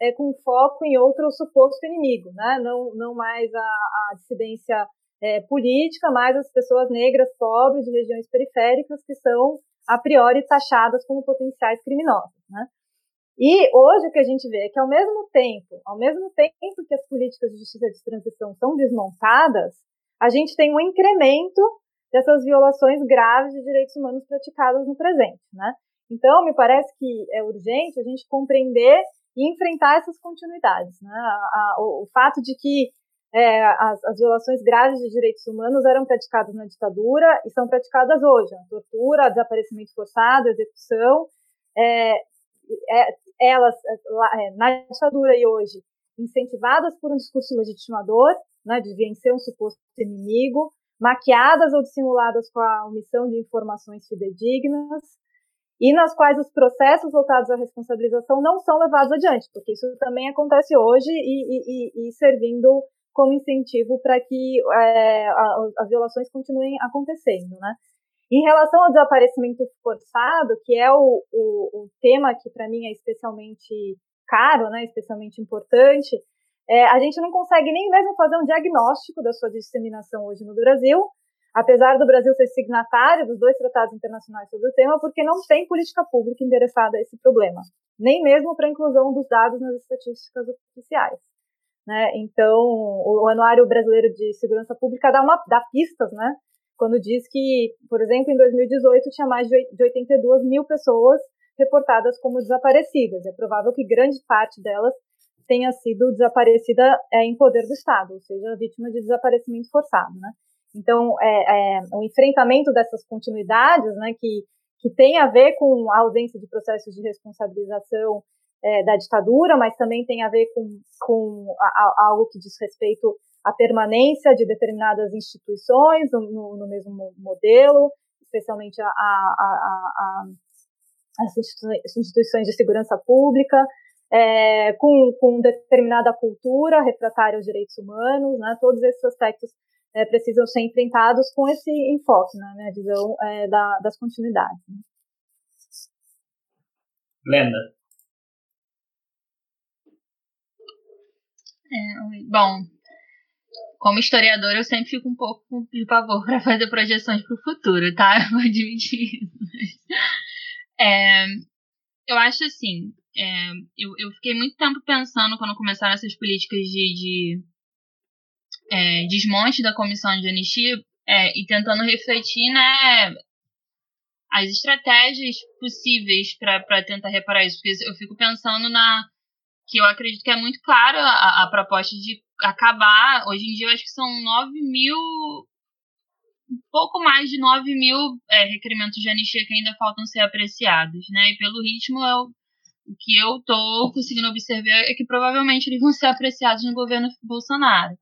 [SPEAKER 3] é, com foco em outro suposto inimigo, né? não, não mais a, a dissidência é, política, mas as pessoas negras, pobres, de regiões periféricas, que são a priori taxadas como potenciais criminosos. Né? E hoje o que a gente vê é que ao mesmo tempo, ao mesmo tempo que as políticas de justiça de transição são desmontadas, a gente tem um incremento dessas violações graves de direitos humanos praticadas no presente, né? Então, me parece que é urgente a gente compreender e enfrentar essas continuidades, né? O, o, fato de que é, as, as, violações graves de direitos humanos eram praticadas na ditadura e são praticadas hoje, a tortura, desaparecimento forçado, execução, é, elas é, na ditadura e hoje incentivadas por um discurso legitimador, né, de vencer um suposto inimigo, maquiadas ou dissimuladas com a omissão de informações fidedignas, e nas quais os processos voltados à responsabilização não são levados adiante, porque isso também acontece hoje e, e, e servindo como incentivo para que é, as violações continuem acontecendo, né? Em relação ao desaparecimento forçado, que é o, o, o tema que para mim é especialmente caro, né, especialmente importante, é, a gente não consegue nem mesmo fazer um diagnóstico da sua disseminação hoje no Brasil, apesar do Brasil ser signatário dos dois tratados internacionais sobre o tema, porque não tem política pública endereçada a esse problema, nem mesmo para a inclusão dos dados nas estatísticas oficiais. Né? Então, o Anuário Brasileiro de Segurança Pública dá, uma, dá pistas, né? Quando diz que, por exemplo, em 2018 tinha mais de 82 mil pessoas reportadas como desaparecidas. É provável que grande parte delas tenha sido desaparecida é, em poder do Estado, ou seja, vítima de desaparecimento forçado, né? Então, é, é, o enfrentamento dessas continuidades, né, que, que tem a ver com a ausência de processos de responsabilização é, da ditadura, mas também tem a ver com, com a, a, algo que diz respeito à permanência de determinadas instituições no, no mesmo modelo, especialmente a, a, as instituições de segurança pública, é, com, com determinada cultura refratária aos direitos humanos, né, todos esses aspectos é, precisam ser enfrentados com esse enfoque, né, minha visão é, da, das continuidades. Né.
[SPEAKER 2] Lenda.
[SPEAKER 4] É, bom, como historiadora, eu sempre fico um pouco de pavor para fazer projeções para o futuro, tá? Eu vou admitir isso. É, eu acho assim, é, eu, eu fiquei muito tempo pensando quando começaram essas políticas de, de é, desmonte da comissão de anistia é, e tentando refletir né, as estratégias possíveis para tentar reparar isso. Porque eu fico pensando na. Que eu acredito que é muito clara a, a proposta de acabar. Hoje em dia, eu acho que são 9 mil. Um pouco mais de 9 mil é, requerimentos de anistia que ainda faltam ser apreciados, né? E pelo ritmo, eu, o que eu tô conseguindo observar é que provavelmente eles vão ser apreciados no governo Bolsonaro.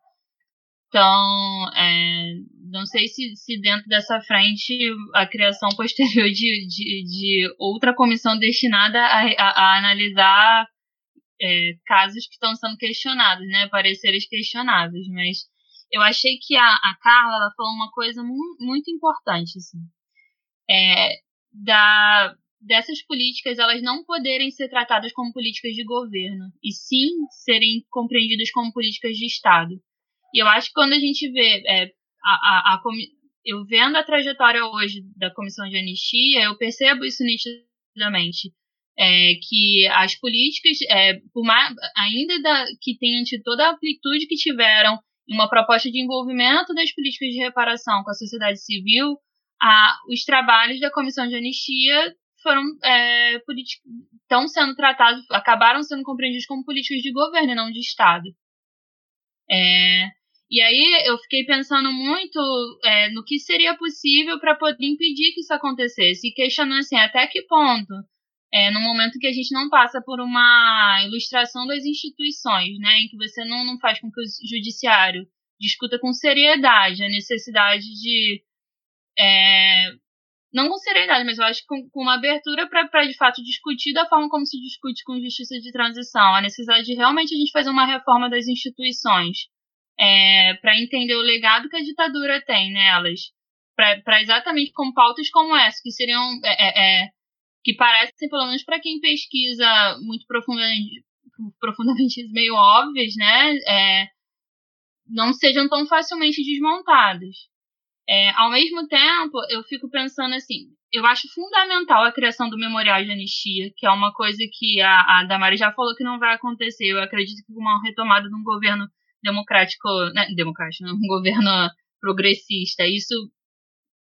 [SPEAKER 4] Então, é, não sei se, se dentro dessa frente a criação posterior de, de, de outra comissão destinada a, a, a analisar é, casos que estão sendo questionados, né, pareceres questionáveis, mas eu achei que a, a Carla ela falou uma coisa mu muito importante, assim, é, da, dessas políticas elas não poderem ser tratadas como políticas de governo, e sim serem compreendidas como políticas de Estado. E eu acho que quando a gente vê é, a, a, a, eu vendo a trajetória hoje da comissão de anistia, eu percebo isso nitidamente. É, que as políticas, é, por mais, ainda da, que tenham tido toda a amplitude que tiveram uma proposta de envolvimento das políticas de reparação com a sociedade civil, a, os trabalhos da comissão de anistia foram é, estão sendo tratados, acabaram sendo compreendidos como políticas de governo e não de Estado. É, e aí eu fiquei pensando muito é, no que seria possível para poder impedir que isso acontecesse e questionando assim, até que ponto, é, no momento que a gente não passa por uma ilustração das instituições, né, em que você não, não faz com que o judiciário discuta com seriedade a necessidade de é, não com seriedade, mas eu acho que com, com uma abertura para de fato discutir da forma como se discute com justiça de transição, a necessidade de realmente a gente fazer uma reforma das instituições é, para entender o legado que a ditadura tem nelas, para exatamente com pautas como essa, que seriam é, é, é que parecem, pelo menos para quem pesquisa muito profundamente, profundamente meio óbvias, né, é, não sejam tão facilmente desmontadas. É, ao mesmo tempo, eu fico pensando assim, eu acho fundamental a criação do memorial de anistia, que é uma coisa que a, a Damari já falou que não vai acontecer. Eu acredito que uma retomada de um governo democrático, né, democrático, um governo progressista. Isso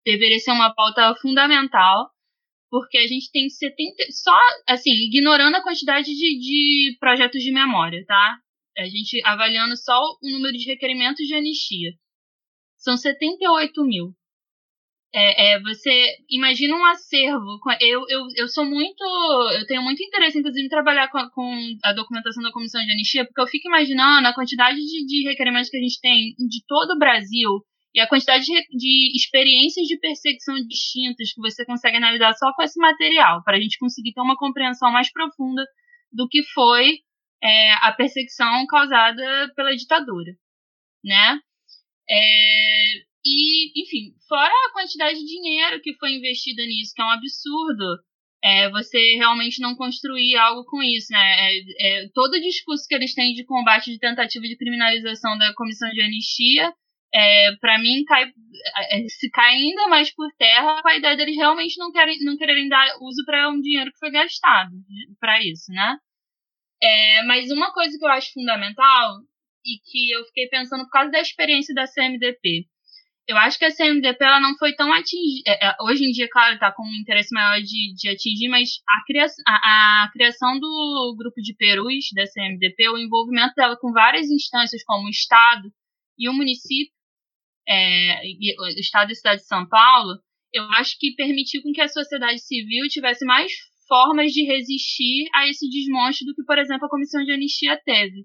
[SPEAKER 4] deveria ser uma pauta fundamental, porque a gente tem 70, só, assim, ignorando a quantidade de, de projetos de memória, tá? A gente avaliando só o número de requerimentos de anistia. São 78 mil. É, é, você imagina um acervo. Eu, eu, eu sou muito. Eu tenho muito interesse, inclusive, em trabalhar com, com a documentação da comissão de anistia, porque eu fico imaginando a quantidade de, de requerimentos que a gente tem de todo o Brasil e a quantidade de, de experiências de perseguição distintas que você consegue analisar só com esse material, para a gente conseguir ter uma compreensão mais profunda do que foi é, a perseguição causada pela ditadura, né? É, e, enfim, fora a quantidade de dinheiro que foi investida nisso, que é um absurdo, é, você realmente não construir algo com isso, né? É, é, todo o discurso que eles têm de combate de tentativa de criminalização da comissão de anistia, é, para mim, cai, é, se cai ainda mais por terra a ideia deles realmente não, querem, não quererem dar uso para um dinheiro que foi gastado para isso, né? É, mas uma coisa que eu acho fundamental e que eu fiquei pensando por causa da experiência da CMDP. Eu acho que a CMDP ela não foi tão atingida. É, é, hoje em dia, claro, está com um interesse maior de, de atingir, mas a, cria, a, a, criação do grupo de perus da CMDP, o envolvimento dela com várias instâncias, como o Estado e o município, é, o Estado e a cidade de São Paulo, eu acho que permitiu com que a sociedade civil tivesse mais formas de resistir a esse desmonte do que, por exemplo, a Comissão de Anistia teve.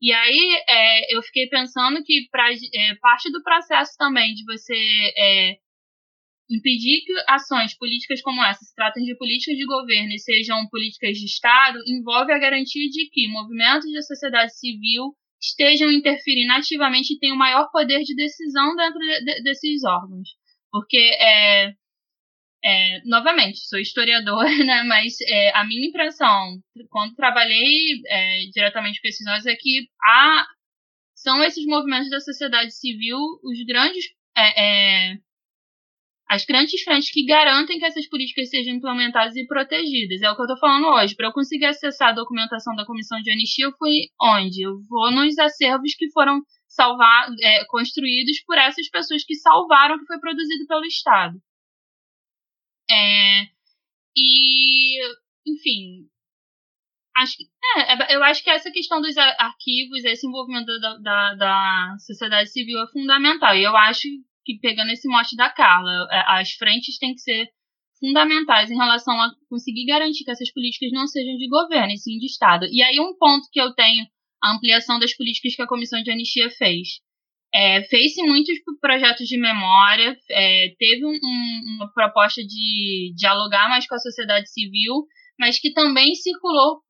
[SPEAKER 4] E aí é, eu fiquei pensando que pra, é, parte do processo também de você é, impedir que ações políticas como essa se tratem de políticas de governo e sejam políticas de Estado envolve a garantia de que movimentos da sociedade civil estejam interferindo ativamente e tenham maior poder de decisão dentro de, de, desses órgãos. Porque é, é, novamente, sou historiadora, né, mas é, a minha impressão, quando trabalhei é, diretamente com esses anos, é que há, são esses movimentos da sociedade civil os grandes. As grandes frentes que garantem que essas políticas sejam implementadas e protegidas. É o que eu estou falando hoje. Para eu conseguir acessar a documentação da Comissão de Anistia, eu fui onde? Eu vou nos acervos que foram salvar, é, construídos por essas pessoas que salvaram o que foi produzido pelo Estado. É, e, enfim, acho que, é, é, eu acho que essa questão dos arquivos, esse envolvimento da, da, da, sociedade civil é fundamental. E eu acho que, pegando esse mote da Carla, é, as frentes têm que ser fundamentais em relação a conseguir garantir que essas políticas não sejam de governo, e sim de Estado. E aí, um ponto que eu tenho, a ampliação das políticas que a Comissão de Anistia fez. É, Fez-se muitos projetos de memória, é, teve um, um, uma proposta de dialogar mais com a sociedade civil, mas que também circulou,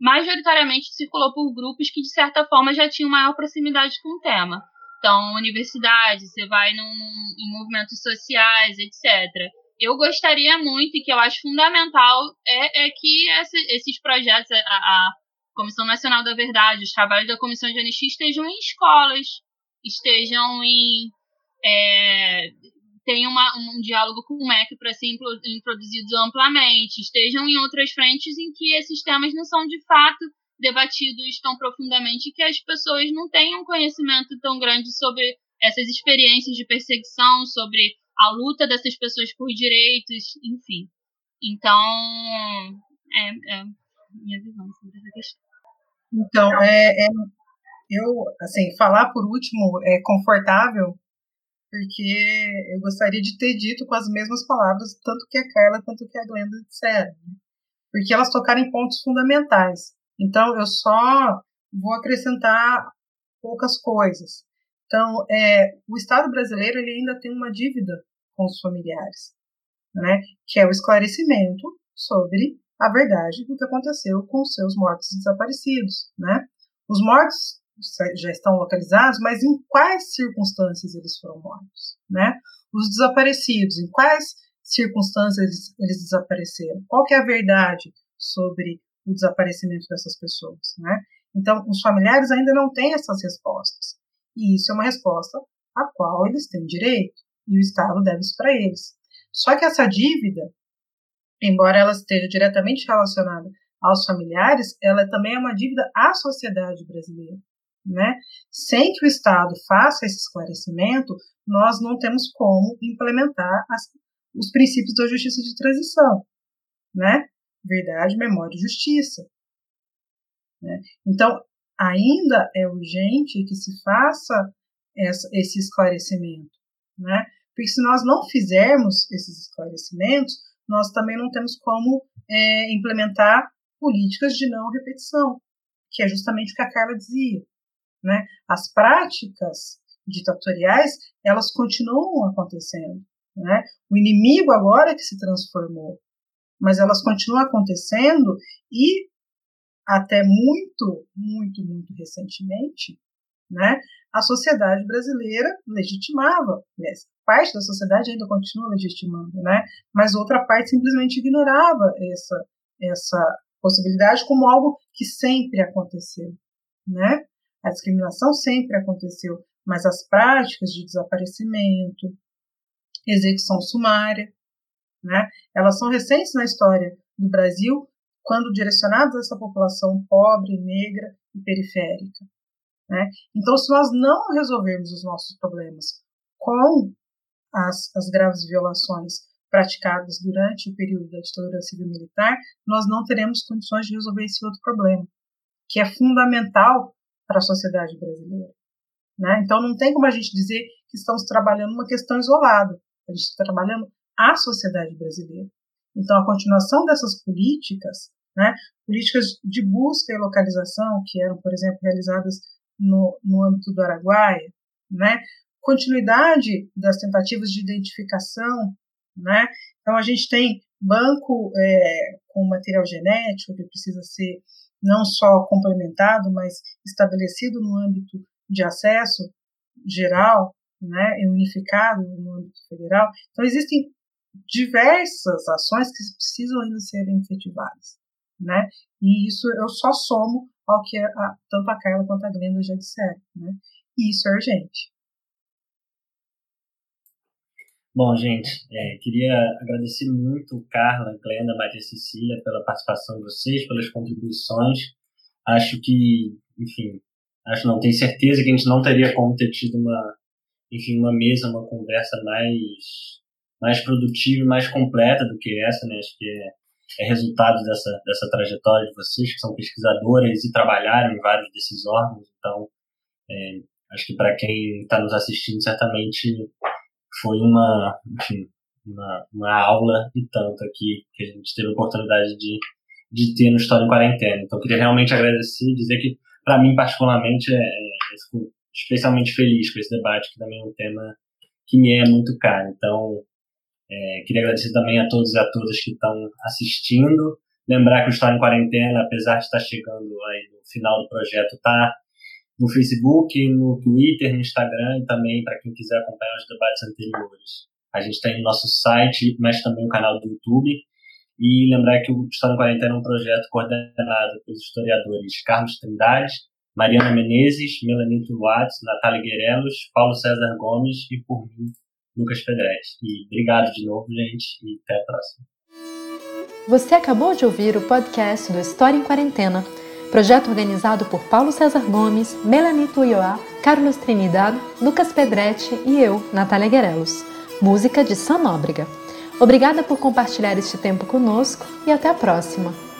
[SPEAKER 4] majoritariamente circulou por grupos que, de certa forma, já tinham maior proximidade com o tema. Então, universidade, você vai num, em movimentos sociais, etc. Eu gostaria muito, e que eu acho fundamental, é, é que essa, esses projetos, a, a Comissão Nacional da Verdade, os trabalhos da Comissão de Anistia estejam em escolas, estejam em é, tenham uma, um diálogo com o MEC para ser introduzidos amplamente, estejam em outras frentes em que esses temas não são de fato debatidos tão profundamente que as pessoas não tenham um conhecimento tão grande sobre essas experiências de perseguição, sobre a luta dessas pessoas por direitos, enfim. Então, é, é minha visão sobre essa questão.
[SPEAKER 5] Então, é, é eu, assim, falar por último é confortável, porque eu gostaria de ter dito com as mesmas palavras, tanto que a Carla quanto que a Glenda disseram, né? porque elas tocaram em pontos fundamentais. Então, eu só vou acrescentar poucas coisas. Então, é, o Estado brasileiro ele ainda tem uma dívida com os familiares, né? que é o esclarecimento sobre a verdade do que aconteceu com os seus mortos desaparecidos. Né? Os mortos já estão localizados, mas em quais circunstâncias eles foram mortos, né? Os desaparecidos, em quais circunstâncias eles, eles desapareceram? Qual é a verdade sobre o desaparecimento dessas pessoas, né? Então, os familiares ainda não têm essas respostas. E isso é uma resposta a qual eles têm direito, e o Estado deve isso para eles. Só que essa dívida, embora ela esteja diretamente relacionada aos familiares, ela também é uma dívida à sociedade brasileira. Né? Sem que o Estado faça esse esclarecimento, nós não temos como implementar as, os princípios da justiça de transição, né? Verdade, memória e justiça. Né? Então, ainda é urgente que se faça essa, esse esclarecimento, né? Porque se nós não fizermos esses esclarecimentos, nós também não temos como é, implementar políticas de não repetição, que é justamente o que a Carla dizia. Né? As práticas ditatoriais, elas continuam acontecendo. Né? O inimigo agora é que se transformou, mas elas continuam acontecendo e até muito, muito, muito recentemente, né, a sociedade brasileira legitimava, parte da sociedade ainda continua legitimando, né, mas outra parte simplesmente ignorava essa, essa possibilidade como algo que sempre aconteceu, né? A discriminação sempre aconteceu, mas as práticas de desaparecimento, execução sumária, né? Elas são recentes na história do Brasil, quando direcionadas a essa população pobre, negra e periférica. Né? Então, se nós não resolvermos os nossos problemas com as, as graves violações praticadas durante o período da ditadura civil-militar, nós não teremos condições de resolver esse outro problema, que é fundamental para a sociedade brasileira. Né? Então, não tem como a gente dizer que estamos trabalhando uma questão isolada. A gente está trabalhando a sociedade brasileira. Então, a continuação dessas políticas, né, políticas de busca e localização, que eram, por exemplo, realizadas no, no âmbito do Araguaia, né, continuidade das tentativas de identificação, né, então a gente tem banco é, com material genético que precisa ser não só complementado, mas estabelecido no âmbito de acesso geral, né, unificado no âmbito federal. Então existem diversas ações que precisam ainda serem efetivadas, né? E isso eu só somo ao que a, tanto a Carla quanto a Glenda já disseram, né? E isso é urgente.
[SPEAKER 2] Bom, gente, é, queria agradecer muito Carla, Glenda, Maria Cecília pela participação de vocês, pelas contribuições. Acho que, enfim, acho não, tenho certeza que a gente não teria como ter tido uma, enfim, uma mesa, uma conversa mais mais produtiva e mais completa do que essa, né? Acho que é, é resultado dessa, dessa trajetória de vocês, que são pesquisadoras e trabalharam em vários desses órgãos. Então, é, acho que para quem está nos assistindo, certamente foi uma, enfim, uma, uma aula e tanto aqui que a gente teve a oportunidade de, de ter no História em Quarentena. Então, queria realmente agradecer e dizer que, para mim, particularmente, é, é, eu fico especialmente feliz com esse debate, que também é um tema que me é muito caro. Então, é, queria agradecer também a todos e a todas que estão assistindo. Lembrar que o História em Quarentena, apesar de estar chegando aí no final do projeto, está no Facebook, no Twitter, no Instagram e também para quem quiser acompanhar os debates anteriores. A gente tem o nosso site, mas também o canal do YouTube. E lembrar que o História em Quarentena é um projeto coordenado pelos historiadores Carlos Trindade, Mariana Menezes, Melanito Watts, Natália Guerelos, Paulo César Gomes e por mim, Lucas Pedretti. E obrigado de novo, gente, e até a próxima.
[SPEAKER 1] Você acabou de ouvir o podcast do História em Quarentena, projeto organizado por Paulo César Gomes, Melanie Tuioá, Carlos Trinidad, Lucas Pedretti e eu, Natália Guerelos. Música de Sam Nóbrega. Obrigada por compartilhar este tempo conosco e até a próxima!